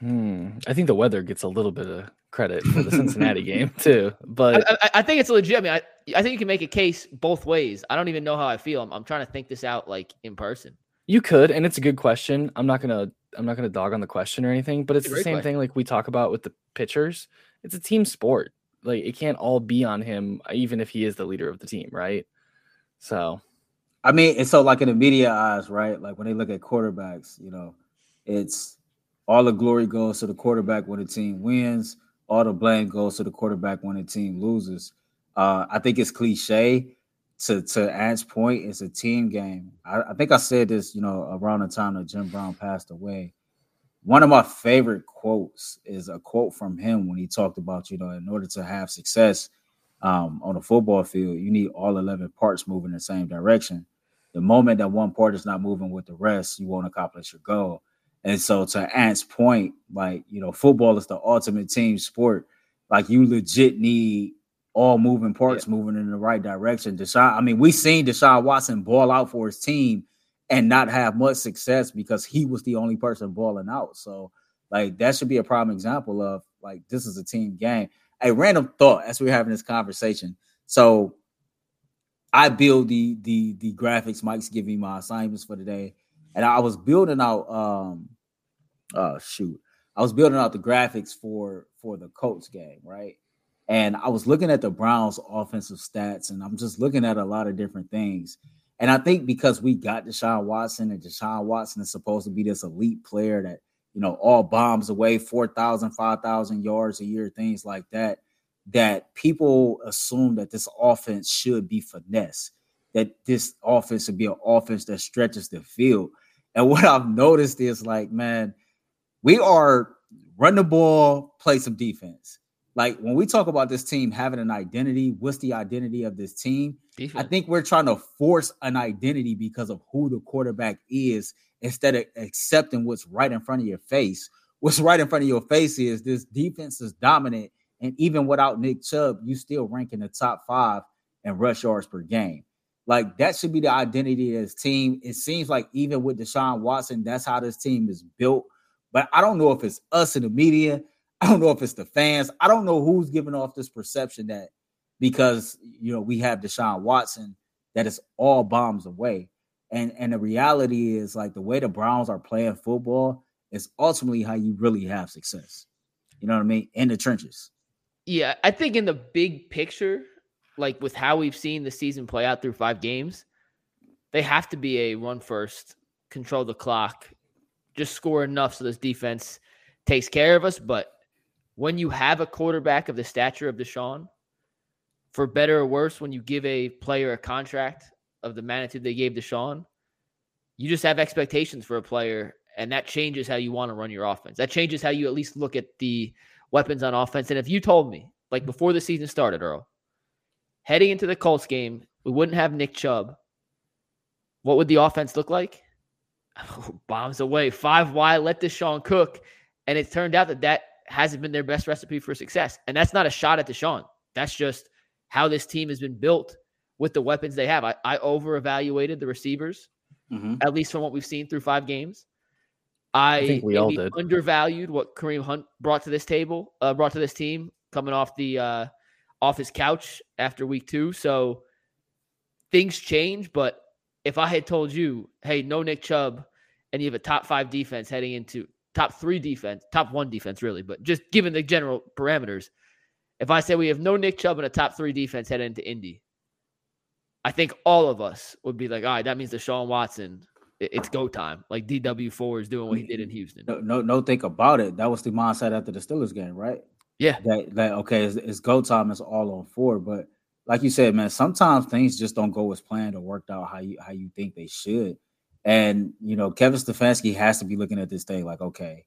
Hmm. I think the weather gets a little bit of credit for the Cincinnati game too, but I, I, I, think it's legit. I mean, I, I think you can make a case both ways. I don't even know how I feel. I'm, I'm trying to think this out like in person. You could, and it's a good question. I'm not gonna I'm not gonna dog on the question or anything, but it's, it's the same question. thing like we talk about with the pitchers. It's a team sport. Like it can't all be on him, even if he is the leader of the team, right? So, I mean, and so like in the media eyes, right? Like when they look at quarterbacks, you know, it's all the glory goes to the quarterback when the team wins. All the blame goes to the quarterback when the team loses. Uh, I think it's cliche, to to Ant's point, it's a team game. I, I, think I said this, you know, around the time that Jim Brown passed away. One of my favorite quotes is a quote from him when he talked about, you know, in order to have success um, on a football field, you need all 11 parts moving in the same direction. The moment that one part is not moving with the rest, you won't accomplish your goal. And so, to Ant's point, like, you know, football is the ultimate team sport. Like, you legit need all moving parts yeah. moving in the right direction. Deshaun, I mean, we've seen Deshaun Watson ball out for his team and not have much success because he was the only person balling out. So, like, that should be a prime example of like this is a team game. A random thought as we're having this conversation. So, I build the the the graphics. Mike's giving me my assignments for today, and I was building out. um Oh shoot, I was building out the graphics for for the Colts game, right? And I was looking at the Browns offensive stats and I'm just looking at a lot of different things. And I think because we got Deshaun Watson and Deshaun Watson is supposed to be this elite player that, you know, all bombs away 4,000, 5,000 yards a year, things like that, that people assume that this offense should be finesse, that this offense should be an offense that stretches the field. And what I've noticed is like, man, we are run the ball, play some defense like when we talk about this team having an identity, what's the identity of this team? Defense. I think we're trying to force an identity because of who the quarterback is instead of accepting what's right in front of your face. What's right in front of your face is this defense is dominant. And even without Nick Chubb, you still rank in the top five in rush yards per game. Like that should be the identity of this team. It seems like even with Deshaun Watson, that's how this team is built. But I don't know if it's us in the media. I don't know if it's the fans. I don't know who's giving off this perception that because you know we have Deshaun Watson that it's all bombs away. And and the reality is like the way the Browns are playing football is ultimately how you really have success. You know what I mean? In the trenches. Yeah, I think in the big picture, like with how we've seen the season play out through five games, they have to be a run first, control the clock, just score enough so this defense takes care of us. But when you have a quarterback of the stature of Deshaun, for better or worse, when you give a player a contract of the magnitude they gave Deshaun, you just have expectations for a player, and that changes how you want to run your offense. That changes how you at least look at the weapons on offense. And if you told me, like before the season started, Earl, heading into the Colts game, we wouldn't have Nick Chubb. what would the offense look like? bombs away, five wide, let Deshaun cook. And it turned out that that hasn't been their best recipe for success. And that's not a shot at Deshaun. That's just how this team has been built with the weapons they have. I, I over evaluated the receivers, mm-hmm. at least from what we've seen through five games. I, I think we all did. undervalued what Kareem Hunt brought to this table, uh, brought to this team coming off the uh, off his couch after week two. So things change, but if I had told you, hey, no Nick Chubb, and you have a top five defense heading into top three defense, top one defense, really, but just given the general parameters, if I say we have no Nick Chubb and a top three defense heading into Indy, I think all of us would be like, all right, that means the Deshaun Watson, it's go time. Like DW4 is doing what he did in Houston. No, no, no, think about it. That was the mindset after the Steelers game, right? Yeah. That, that okay, it's, it's go time, it's all on four. But like you said, man, sometimes things just don't go as planned or worked out how you how you think they should. And you know, Kevin Stefanski has to be looking at this thing like, okay,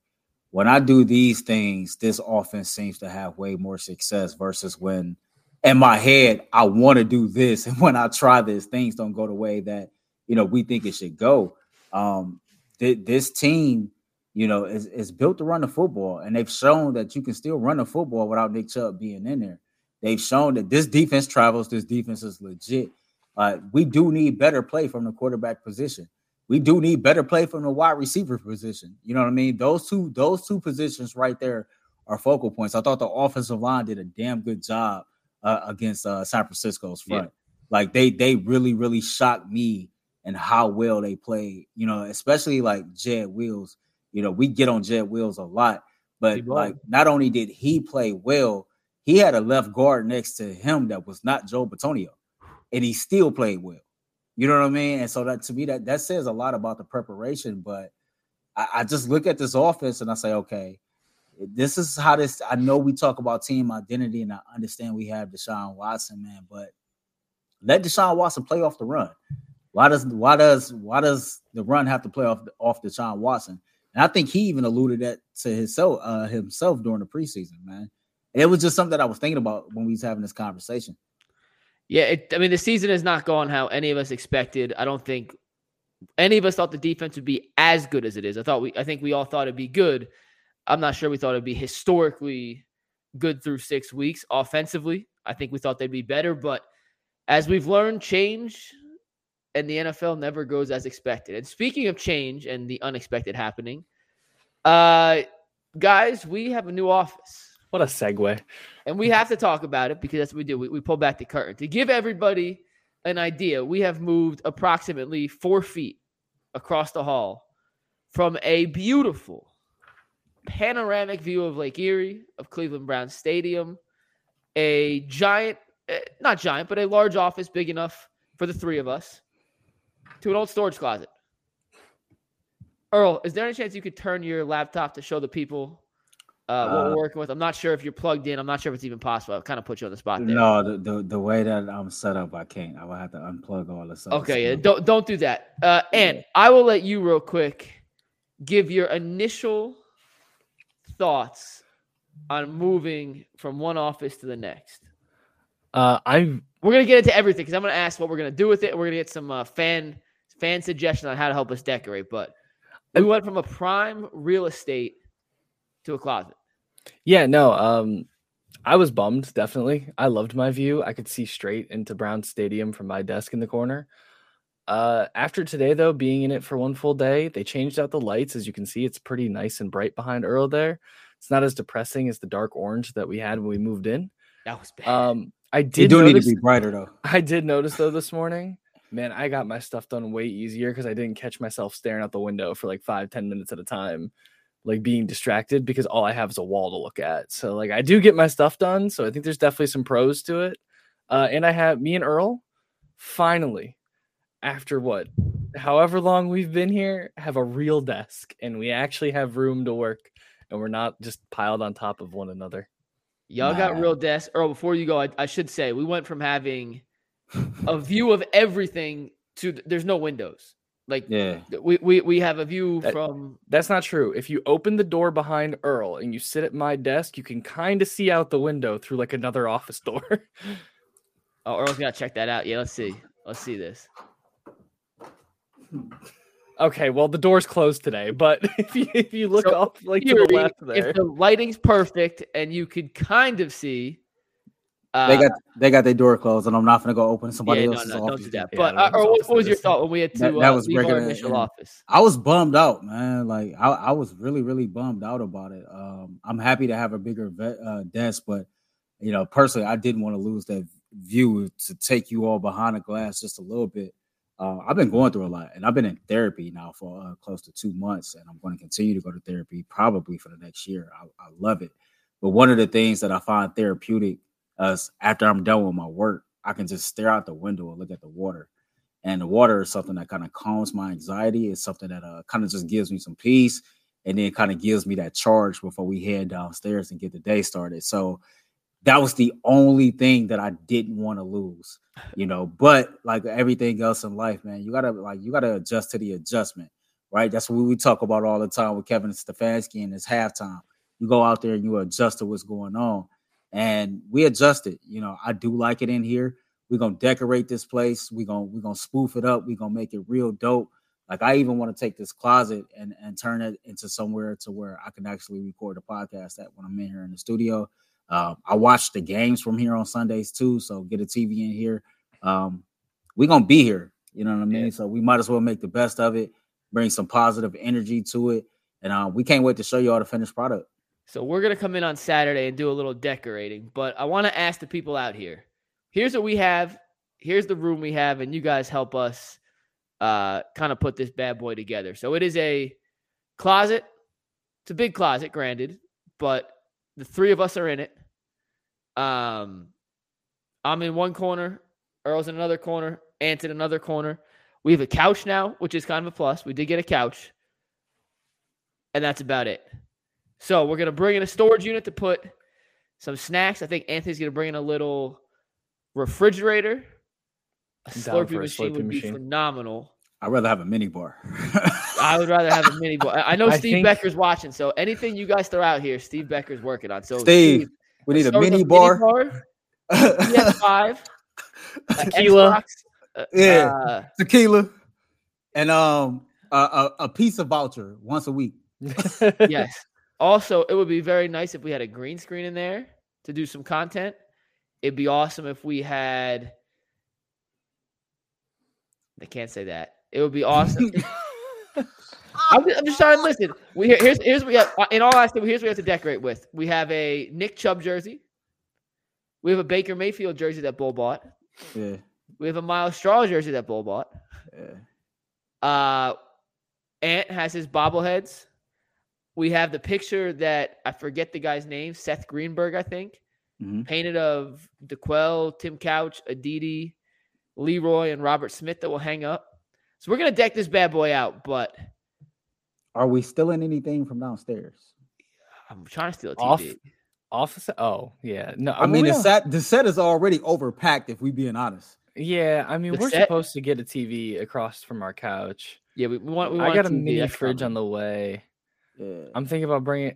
when I do these things, this offense seems to have way more success versus when in my head I want to do this, and when I try this, things don't go the way that you know we think it should go. Um, th- this team, you know, is, is built to run the football, and they've shown that you can still run the football without Nick Chubb being in there. They've shown that this defense travels. This defense is legit. Uh, we do need better play from the quarterback position. We do need better play from the wide receiver position. You know what I mean? Those two, those two positions right there are focal points. I thought the offensive line did a damn good job uh, against uh, San Francisco's front. Yeah. Like they, they really, really shocked me and how well they played. You know, especially like Jed Wills. You know, we get on Jed Wills a lot, but like not only did he play well, he had a left guard next to him that was not Joe Bitonio, and he still played well. You know what I mean? And so that to me, that that says a lot about the preparation. But I, I just look at this offense and I say, okay, this is how this. I know we talk about team identity, and I understand we have Deshaun Watson, man, but let Deshaun Watson play off the run. Why does why does why does the run have to play off off Deshaun Watson? And I think he even alluded that to himself uh, himself during the preseason, man. And it was just something that I was thinking about when we was having this conversation. Yeah, it, I mean, the season has not gone how any of us expected. I don't think any of us thought the defense would be as good as it is. I thought we, I think we all thought it'd be good. I'm not sure we thought it'd be historically good through six weeks offensively. I think we thought they'd be better, but as we've learned, change and the NFL never goes as expected. And speaking of change and the unexpected happening, uh, guys, we have a new office. What a segue. And we have to talk about it because that's what we do. We, we pull back the curtain. To give everybody an idea, we have moved approximately four feet across the hall from a beautiful panoramic view of Lake Erie, of Cleveland Brown Stadium, a giant, eh, not giant, but a large office big enough for the three of us, to an old storage closet. Earl, is there any chance you could turn your laptop to show the people uh, what uh, we're working with. I'm not sure if you're plugged in. I'm not sure if it's even possible. I kind of put you on the spot there. No, the, the, the way that I'm set up, I can't. I will have to unplug all this. Okay, yeah, don't don't do that. Uh, and I will let you real quick give your initial thoughts on moving from one office to the next. Uh, I'm. We're gonna get into everything because I'm gonna ask what we're gonna do with it. We're gonna get some uh, fan fan suggestions on how to help us decorate. But we went from a prime real estate to a closet. Yeah, no, um, I was bummed, definitely. I loved my view. I could see straight into Brown Stadium from my desk in the corner. Uh, after today, though, being in it for one full day, they changed out the lights. As you can see, it's pretty nice and bright behind Earl there. It's not as depressing as the dark orange that we had when we moved in. That was bad. Um, I did You do notice, need to be brighter though. I did notice though this morning, man, I got my stuff done way easier because I didn't catch myself staring out the window for like five, ten minutes at a time like being distracted because all I have is a wall to look at. So like I do get my stuff done. So I think there's definitely some pros to it. Uh, and I have me and Earl finally, after what, however long we've been here, have a real desk and we actually have room to work and we're not just piled on top of one another. Y'all wow. got real desks. Earl, before you go, I, I should say we went from having a view of everything to there's no windows. Like yeah, we we, we have a view that, from That's not true. If you open the door behind Earl and you sit at my desk, you can kind of see out the window through like another office door. oh, Earl's to check that out. Yeah, let's see. Let's see this. Okay, well the door's closed today, but if you if you look so off like to the left there, if the lighting's perfect and you could kind of see, uh, they got they got their door closed, and I'm not gonna go open somebody yeah, else's no, no, Don't do that. But uh, or what, what, was your thought when we had to that, that uh, was leave our initial office? I was bummed out, man. Like I, I was really really bummed out about it. Um, I'm happy to have a bigger vet, uh, desk, but you know personally, I didn't want to lose that view to take you all behind the glass just a little bit. Uh, I've been going through a lot, and I've been in therapy now for uh, close to two months, and I'm going to continue to go to therapy probably for the next year. I, I love it, but one of the things that I find therapeutic is after I'm done with my work, I can just stare out the window and look at the water, and the water is something that kind of calms my anxiety. It's something that uh, kind of just gives me some peace, and then kind of gives me that charge before we head downstairs and get the day started. So that was the only thing that I didn't want to lose, you know. But like everything else in life, man, you gotta like you gotta adjust to the adjustment, right? That's what we talk about all the time with Kevin Stefanski and his halftime. You go out there and you adjust to what's going on, and we adjusted. You know, I do like it in here. We're gonna decorate this place. We're gonna we're gonna spoof it up. We're gonna make it real dope. Like I even want to take this closet and and turn it into somewhere to where I can actually record a podcast at when I'm in here in the studio. Uh, I watch the games from here on Sundays too, so get a TV in here. Um, we're gonna be here, you know what I mean. Yeah. So we might as well make the best of it, bring some positive energy to it, and uh, we can't wait to show you all the finished product. So we're gonna come in on Saturday and do a little decorating, but I want to ask the people out here. Here's what we have. Here's the room we have, and you guys help us uh, kind of put this bad boy together. So it is a closet. It's a big closet, granted, but the three of us are in it. Um, I'm in one corner, Earl's in another corner, Ant's in another corner. We have a couch now, which is kind of a plus. We did get a couch, and that's about it. So we're gonna bring in a storage unit to put some snacks. I think Anthony's gonna bring in a little refrigerator. A Slurpee machine would be phenomenal. I'd rather have a mini bar. I would rather have a mini bar. I know I Steve think... Becker's watching, so anything you guys throw out here, Steve Becker's working on. So Steve, Steve we need a mini bar. Mini bar five. Tequila. Uh, yeah, uh, tequila, and um a, a, a pizza voucher once a week. yes. Also, it would be very nice if we had a green screen in there to do some content. It'd be awesome if we had. I can't say that. It would be awesome. I'm, I'm, just trying to listen. We here's here's we have in all honesty. Here's what we have to decorate with. We have a Nick Chubb jersey. We have a Baker Mayfield jersey that Bull bought. Yeah. We have a Myles Straw jersey that Bull bought. Yeah. Uh, Ant has his bobbleheads. We have the picture that I forget the guy's name, Seth Greenberg, I think, mm-hmm. painted of DeQuell, Tim Couch, Aditi, Leroy, and Robert Smith that will hang up. So we're gonna deck this bad boy out, but are we stealing anything from downstairs? I'm trying to steal a TV. Off, office. Oh yeah, no. I, I mean, the set the set is already overpacked. If we being honest. Yeah, I mean, the we're set? supposed to get a TV across from our couch. Yeah, we, we want. We I got a, mini fridge on the way. Yeah. I'm thinking about bringing.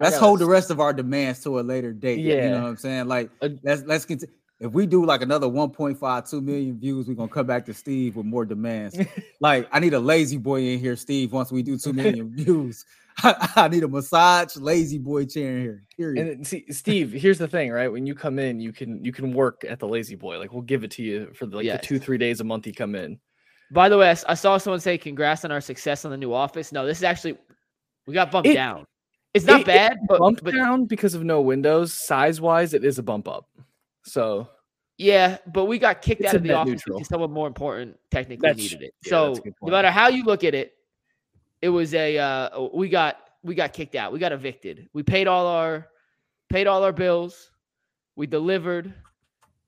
Let's hold the rest of our demands to a later date. Yeah, you know what I'm saying. Like, uh, let's let's continue if we do like another 1.5 2 million views we're gonna come back to steve with more demands like i need a lazy boy in here steve once we do 2 million views I, I, need a massage lazy boy chair in here period and see steve here's the thing right when you come in you can you can work at the lazy boy like we'll give it to you for the, like yes. the two three days a month you come in by the way I, I, saw someone say congrats on our success on the new office no this is actually we got bumped it, down it's not it, bad it but bumped but, down because of no windows size wise it is a bump up so yeah, but we got kicked out of the office neutral. because someone more important technically that's, needed it. Yeah, so no matter how you look at it, it was a uh, we got we got kicked out. We got evicted. We paid all our paid all our bills. We delivered,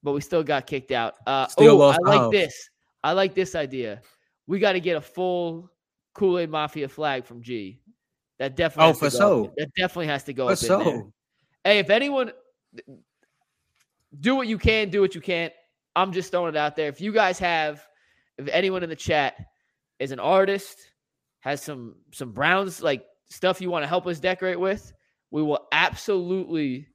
but we still got kicked out. Uh, oh, I like house. this. I like this idea. We got to get a full Kool Aid Mafia flag from G. That definitely. Oh, for so. That definitely has to go for up so. Hey, if anyone, do what you can, do what you can't. I'm just throwing it out there. If you guys have, if anyone in the chat is an artist, has some some Browns like stuff you want to help us decorate with, we will absolutely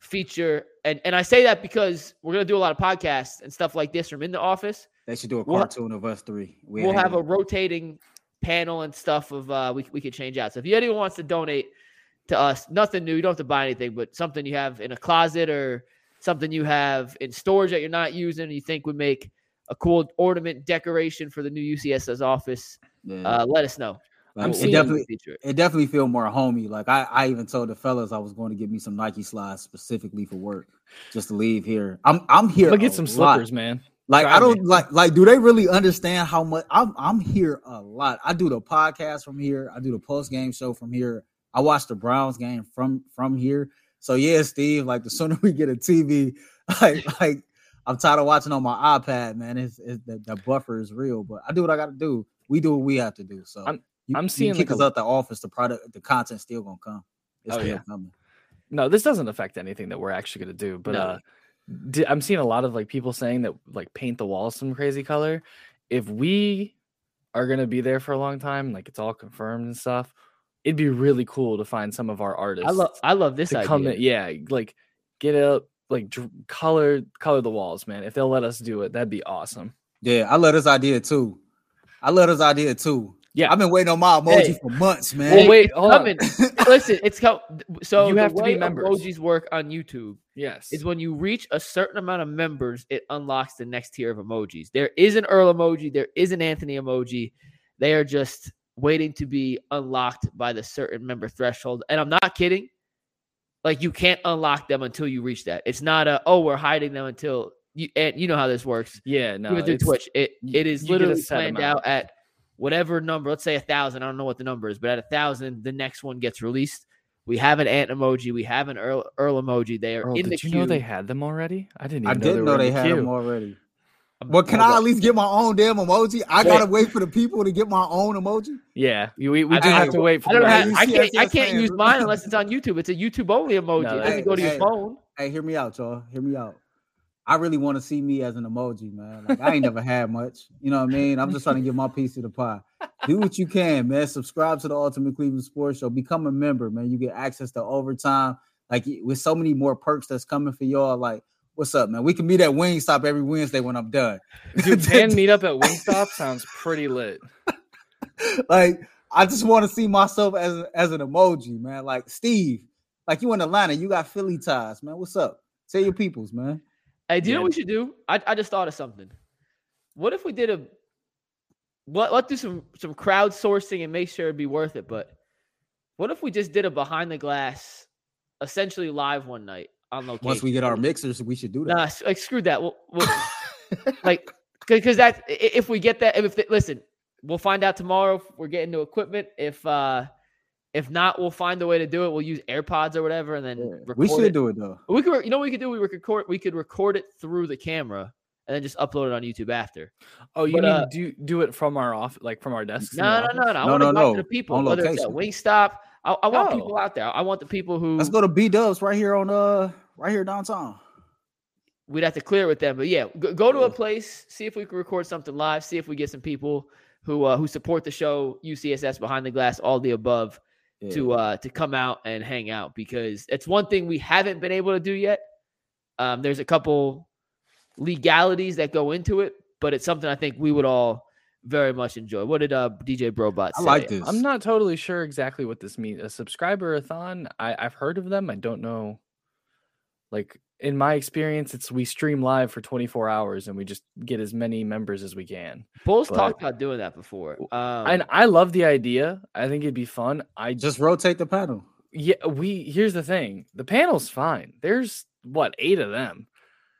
feature. And and I say that because we're gonna do a lot of podcasts and stuff like this from in the office. They should do a cartoon we'll, of us three. We will have a rotating panel and stuff of uh we we could change out. So if anyone wants to donate to us, nothing new, you don't have to buy anything, but something you have in a closet or something you have in storage that you're not using, and you think would make a cool ornament decoration for the new UCSS office, yeah. uh, let us know. I'm it definitely it definitely feel more homey. Like I, I even told the fellas I was going to get me some Nike slides specifically for work, just to leave here. I'm I'm here. But get some lot. slippers, man. Like Try I don't like like do they really understand how much I'm I'm here a lot. I do the podcast from here. I do the post game show from here. I watch the Browns game from from here. So yeah, Steve, like the sooner we get a TV, like like I'm tired of watching on my iPad, man. It's, it's the, the buffer is real, but I do what I got to do. We do what we have to do. So I'm you, I'm seeing kick like us a, out the office. The product, the content still gonna come. It's oh, yeah. coming. No, this doesn't affect anything that we're actually gonna do. But no. uh, I'm seeing a lot of like people saying that like paint the walls some crazy color. If we are gonna be there for a long time, like it's all confirmed and stuff, it'd be really cool to find some of our artists. I love I love this idea. Come in, yeah, like get up, like dr- color color the walls, man. If they'll let us do it, that'd be awesome. Yeah, I love this idea too. I love this idea too. Yeah, I've been waiting on my emoji hey. for months, man. Well, wait, hold coming. Listen, it's co- so you have to be members. Emojis work on YouTube. Yes, is when you reach a certain amount of members, it unlocks the next tier of emojis. There is an Earl emoji. There is an Anthony emoji. They are just waiting to be unlocked by the certain member threshold. And I'm not kidding. Like you can't unlock them until you reach that. It's not a oh we're hiding them until you and you know how this works. Yeah, no, even through Twitch, it it is literally planned out at whatever number. Let's say a thousand. I don't know what the number is, but at a thousand, the next one gets released. We have an ant emoji. We have an Earl, Earl emoji. They are Earl, in did the you queue. know they had them already? I didn't. I didn't know they, know they had them already. Um, well, can I at least get my own damn emoji? I gotta wait for the people to get my own emoji. Yeah, we, we do I, have to wait for. I, don't have, I can't. I can't use mine unless it's on YouTube. It's a YouTube only emoji. No, it doesn't go to hey, your phone. Hey, hear me out, y'all. Hear me out. I really want to see me as an emoji, man. Like I ain't never had much. You know what I mean? I'm just trying to get my piece of the pie. Do what you can, man. Subscribe to the Ultimate Cleveland Sports Show. Become a member, man. You get access to overtime. Like with so many more perks that's coming for y'all. Like What's up, man? We can meet at Wingstop every Wednesday when I'm done. Dude, can meet up at Wingstop sounds pretty lit. like, I just want to see myself as as an emoji, man. Like Steve, like you in Atlanta, you got Philly ties, man. What's up? Tell your peoples, man. Hey, do you yeah. know what we should do? I, I just thought of something. What if we did a what let's do some some crowdsourcing and make sure it'd be worth it, but what if we just did a behind the glass, essentially live one night? on location. Once we get our mixers, we should do that. Nah, like screw that. We'll, we'll like because that if we get that if they, listen, we'll find out tomorrow if we're getting new equipment. If uh if not, we'll find a way to do it. We'll use AirPods or whatever, and then yeah, we should it. do it though. We could, you know, what we could do. We record. We could record it through the camera and then just upload it on YouTube after. Oh, you but, mean uh, do do it from our off, like from our desks? No, no, no, no. I no, want no, to no. to the people, on whether location. it's at Wingstop. I, I want oh. people out there. I want the people who. Let's go to B Dubs right here on uh right here downtown. We'd have to clear with them, but yeah, go, go to a place, see if we can record something live, see if we get some people who uh, who support the show, UCSS behind the glass, all the above, yeah. to uh, to come out and hang out because it's one thing we haven't been able to do yet. Um, there's a couple legalities that go into it, but it's something I think we would all very much enjoy. What did uh, DJ Brobot say? I like this. I'm not totally sure exactly what this means. A subscriber a thon. I, I've heard of them. I don't know like in my experience, it's we stream live for 24 hours and we just get as many members as we can. Bulls but, talked about doing that before. Um, and I love the idea. I think it'd be fun. I just rotate the panel. Yeah, we here's the thing. The panel's fine. There's what eight of them.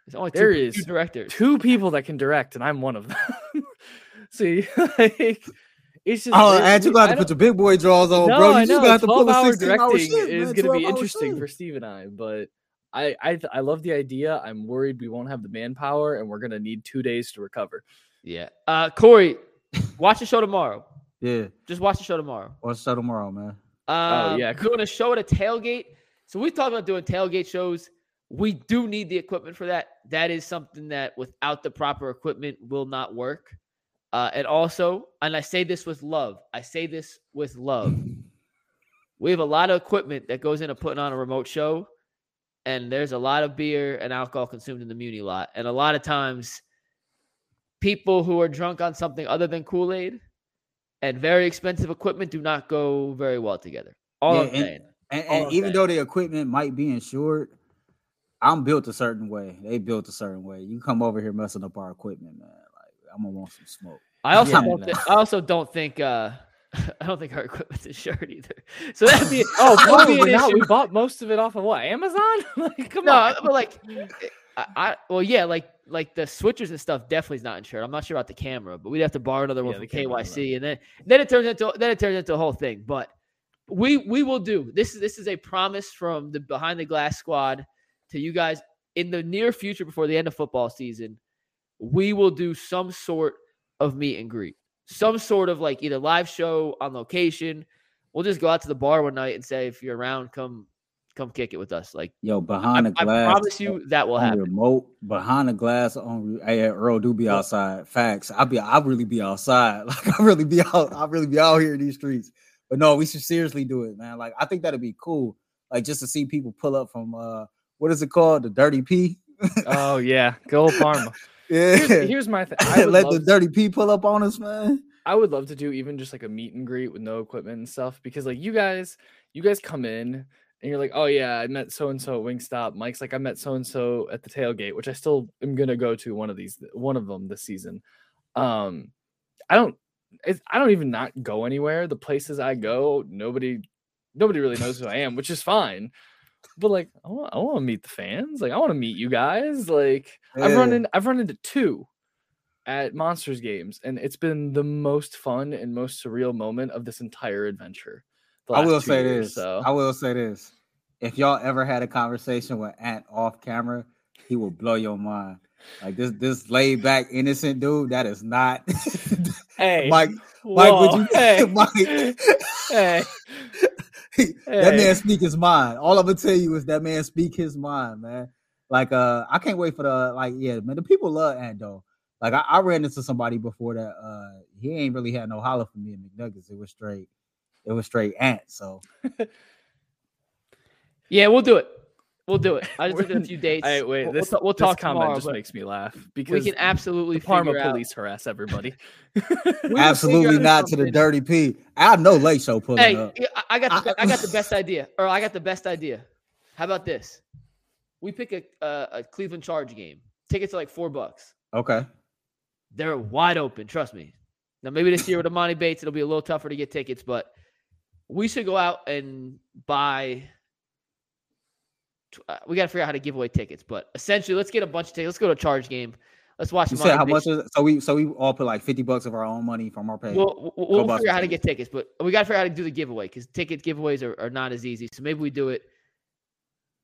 There's only two, there is two directors. Two people that can direct, and I'm one of them. See, like it's just. Oh, and you got to put your big boy draws on, no, bro. You just got to pull a 16 directing shit, is going to be interesting shit. for Steve and I, but I I I love the idea. I'm worried we won't have the manpower, and we're gonna need two days to recover. Yeah. Uh, Corey, watch the show tomorrow. Yeah. Just watch the show tomorrow. Watch the show tomorrow, man. Um, oh yeah. Doing a show at a tailgate. So we talked about doing tailgate shows. We do need the equipment for that. That is something that without the proper equipment will not work. Uh, and also, and I say this with love. I say this with love. we have a lot of equipment that goes into putting on a remote show and there's a lot of beer and alcohol consumed in the Muni lot. And a lot of times people who are drunk on something other than Kool Aid and very expensive equipment do not go very well together. All yeah, I'm and, saying. And, and even saying. though the equipment might be insured, I'm built a certain way. They built a certain way. You come over here messing up our equipment, man. Like I'm gonna want some smoke. I also yeah, don't th- I also don't think uh I don't think our equipment's insured either. So that'd be oh, probably be not. We bought most of it off of what Amazon. like, come no, on. but like, I, I, well, yeah, like like the switchers and stuff definitely is not insured. I'm not sure about the camera, but we'd have to borrow another one yeah, from KYC, and then then it turns into then it turns into a whole thing. But we we will do this. Is this is a promise from the behind the glass squad to you guys in the near future before the end of football season. We will do some sort of meet and greet some sort of like either live show on location. We'll just go out to the bar one night and say, if you're around, come come kick it with us. Like yo, behind the glass. I promise you that will happen. Remote behind the glass on hey, Earl do be outside. Facts. I'll be I'll really be outside. Like I really be out, I really be out here in these streets. But no, we should seriously do it, man. Like I think that'd be cool. Like just to see people pull up from uh what is it called? The dirty P. oh yeah, go Parma. Yeah. Here's, here's my thing. Let the dirty P pull up on us, man. I would love to do even just like a meet and greet with no equipment and stuff because like you guys, you guys come in and you're like, oh yeah, I met so and so at Wingstop. Mike's like, I met so and so at the tailgate, which I still am gonna go to one of these, one of them this season. Um, I don't, I don't even not go anywhere. The places I go, nobody, nobody really knows who I am, which is fine but like I want, I want to meet the fans. Like I want to meet you guys. Like yeah. I've run in, I've run into two at Monsters games, and it's been the most fun and most surreal moment of this entire adventure. I will say years, this. So. I will say this. If y'all ever had a conversation with Ant off camera, he will blow your mind. Like this, this laid back, innocent dude. That is not. hey, Mike. Mike, would you? Hey, Mike. hey. that man speak his mind. All I'm gonna tell you is that man speak his mind, man. Like, uh, I can't wait for the like, yeah, man. The people love Ando. Like, I, I ran into somebody before that. Uh, he ain't really had no holler for me in McNuggets. It was straight, it was straight Ant. So, yeah, we'll do it. We'll do it. I just looked at a few dates. Hey, wait, we'll, this, we'll, we'll this talk comment tomorrow, just makes me laugh because we can absolutely Parma out. police harass everybody. absolutely not to the dirty P. I know late show pulling hey, up. I got the, I, I got the best idea, or I got the best idea. How about this? We pick a, a, a Cleveland Charge game. Tickets are like four bucks. Okay. They're wide open. Trust me. Now maybe this year with Emoni Bates, it'll be a little tougher to get tickets, but we should go out and buy uh, we got to figure out how to give away tickets. But essentially, let's get a bunch of tickets. Let's go to a charge game. Let's watch. You said how much? So we so we all put like fifty bucks of our own money from our pay. We'll, we'll, we'll figure out how to get tickets, but we got to figure out how to do the giveaway because ticket giveaways are, are not as easy. So maybe we do it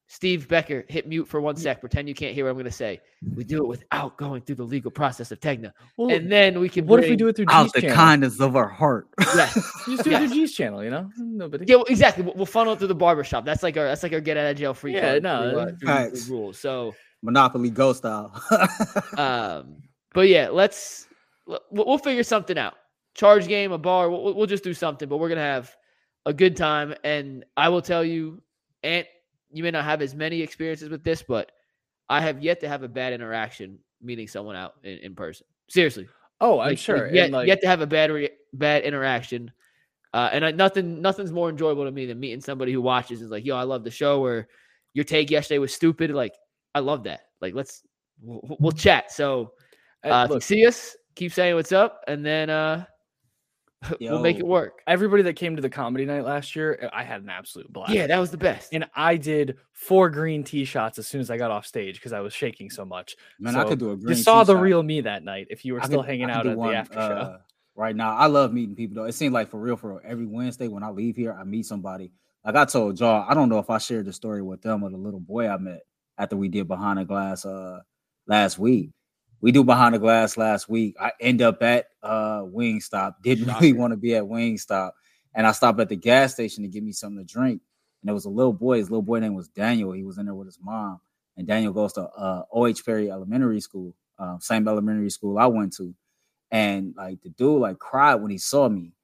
Steve Becker, hit mute for one sec. Pretend you can't hear what I'm going to say. We do it without going through the legal process of Tegna, well, and then we can. What if we do it through G's out the channel? kindness of our heart? Yeah, just do it through G's channel. You know, nobody. Yeah, well, exactly. We'll, we'll funnel it through the barbershop. That's like our that's like our get out of jail free. Yeah, no, through, uh, through rules. So Monopoly Go style. um, but yeah, let's we'll figure something out. Charge game, a bar. We'll, we'll just do something. But we're gonna have a good time, and I will tell you, Ant you may not have as many experiences with this, but I have yet to have a bad interaction meeting someone out in, in person. Seriously. Oh, I'm like, sure. Yet, like... yet to have a bad re- bad interaction. Uh, and I, nothing nothing's more enjoyable to me than meeting somebody who watches is like, yo, I love the show. Or your take yesterday was stupid. Like, I love that. Like, let's we'll, we'll chat. So, uh, look, see us, keep saying what's up, and then uh, Yo, we'll make it work. Everybody that came to the comedy night last year, I had an absolute blast. Yeah, that was the best. And I did four green tee shots as soon as I got off stage because I was shaking so much. Man, so I could do a green. You saw the real me that night if you were I still could, hanging out at one, the after show. Uh, right now, I love meeting people though. It seems like for real, for real, every Wednesday when I leave here, I meet somebody. Like I told y'all, I don't know if I shared the story with them or the little boy I met after we did behind the glass uh last week we do behind the glass last week. I end up at uh Wingstop. Didn't really want to be at Wingstop. And I stopped at the gas station to get me something to drink. And there was a little boy. His little boy name was Daniel. He was in there with his mom. And Daniel goes to uh OH Perry Elementary School, uh, same elementary school I went to. And like the dude like cried when he saw me.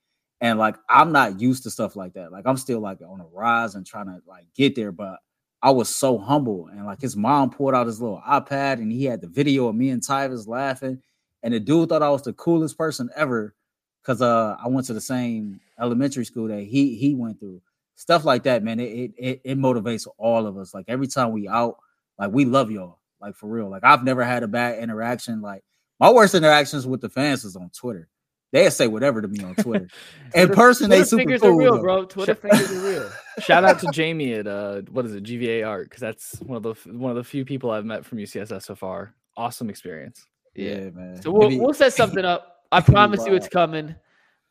And like I'm not used to stuff like that. Like I'm still like on a rise and trying to like get there, but I was so humble. And like his mom pulled out his little iPad and he had the video of me and Tyvis laughing. And the dude thought I was the coolest person ever because uh I went to the same elementary school that he he went through. Stuff like that, man. It it it motivates all of us. Like every time we out, like we love y'all. Like for real. Like I've never had a bad interaction. Like my worst interactions with the fans is on Twitter. They say whatever to me on Twitter. In person, Twitter they super fingers cool, are real, though. bro. Twitter fingers are real. Shout out to Jamie at uh, what is it, GVA Art, because that's one of the one of the few people I've met from UCSS so far. Awesome experience. Yeah, yeah man. So we'll, Maybe, we'll set something up. I promise you, it's coming.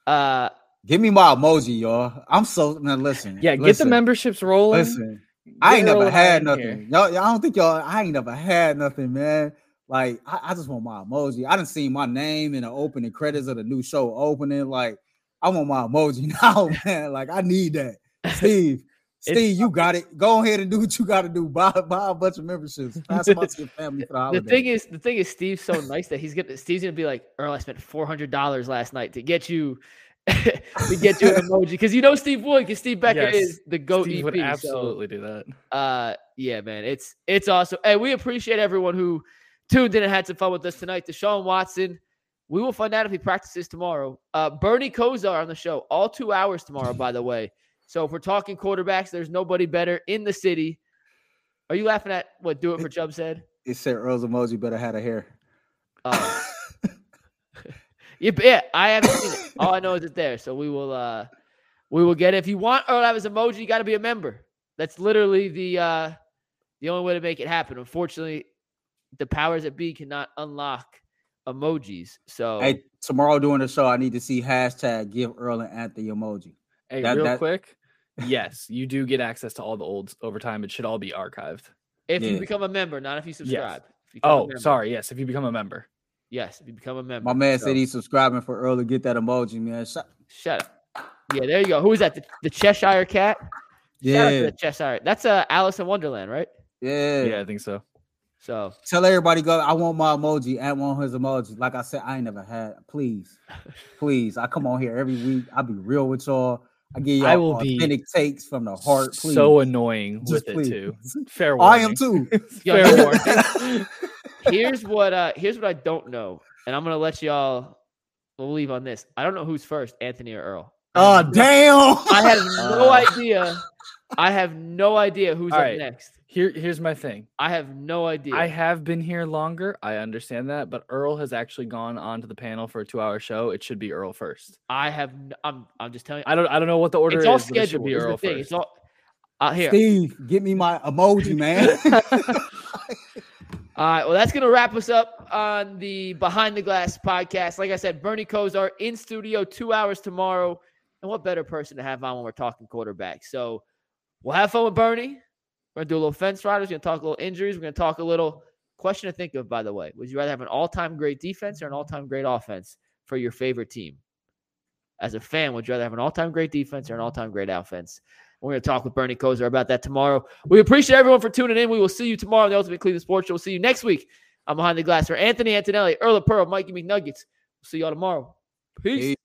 Uh, Give me my emoji, y'all. I'm so man. Listen, yeah, listen, get the memberships rolling. Listen, I ain't never had nothing. Y'all, I don't think y'all. I ain't never had nothing, man. Like I, I, just want my emoji. I didn't see my name in the opening credits of the new show opening. Like I want my emoji now, man. Like I need that. Steve, Steve, you got it. Go ahead and do what you got to do. Buy, buy a bunch of memberships. Pass them out to your family for the holiday. The thing is, the thing is, Steve's so nice that he's gonna. Steve's gonna be like, Earl, I spent four hundred dollars last night to get you. to get you an emoji because you know Steve would because Steve Becker yes, is the goat. Steve EP, would absolutely so, do that. Uh, yeah, man, it's it's awesome. Hey, we appreciate everyone who tuned in and had some fun with us tonight. Deshaun Watson. We will find out if he practices tomorrow. Uh, Bernie Kosar on the show, all two hours tomorrow, by the way. So if we're talking quarterbacks, there's nobody better in the city. Are you laughing at what Do It for Chubb said? It said Earl's emoji better had a hair. Oh. yeah, yeah, I haven't seen it. All I know is it's there. So we will uh we will get it. If you want Earl to have his emoji, you got to be a member. That's literally the uh the only way to make it happen. Unfortunately, the powers that be cannot unlock emojis. So hey, tomorrow during the show, I need to see hashtag give Earl and Anthony emoji. Hey, that, real that... quick. Yes, you do get access to all the olds over time. It should all be archived. If yeah. you become a member, not if you subscribe. Yes. If you oh, sorry. Yes, if you become a member. Yes, if you become a member. My man so. said he's subscribing for early. get that emoji, man. Shut, Shut up. Yeah, there you go. Who is that? The, the Cheshire Cat? Yeah. the Cheshire. That's uh, Alice in Wonderland, right? Yeah. Yeah, I think so. So tell everybody go. I want my emoji. I want his emoji. Like I said, I ain't never had. Please, please. I come on here every week. I'll be real with y'all. I give you I will authentic be takes from the heart. Please. So annoying Just with please. it too. Fair warning. I am too. Fair warning. here's what. Uh, here's what I don't know, and I'm gonna let y'all leave on this. I don't know who's first, Anthony or Earl. Oh damn! I have no uh, idea. I have no idea who's up right. next. Here, here's my thing. I have no idea. I have been here longer. I understand that, but Earl has actually gone onto the panel for a two-hour show. It should be Earl first. I have. I'm. I'm just telling you. I don't. I don't know what the order it's is. All scheduled. It should be Earl first. It's all. Uh, here, Steve, get me my emoji, man. all right. Well, that's gonna wrap us up on the Behind the Glass podcast. Like I said, Bernie Kosar in studio two hours tomorrow, and what better person to have on when we're talking quarterback? So we'll have fun with Bernie. We're gonna do a little fence riders. We're gonna talk a little injuries. We're gonna talk a little question to think of. By the way, would you rather have an all-time great defense or an all-time great offense for your favorite team? As a fan, would you rather have an all-time great defense or an all-time great offense? We're going to talk with Bernie Kosar about that tomorrow. We appreciate everyone for tuning in. We will see you tomorrow on the Ultimate Cleveland Sports Show. We'll see you next week. I'm behind the glass for Anthony Antonelli, Earl of Pearl, Mikey McNuggets. We'll see y'all tomorrow. Peace. Peace.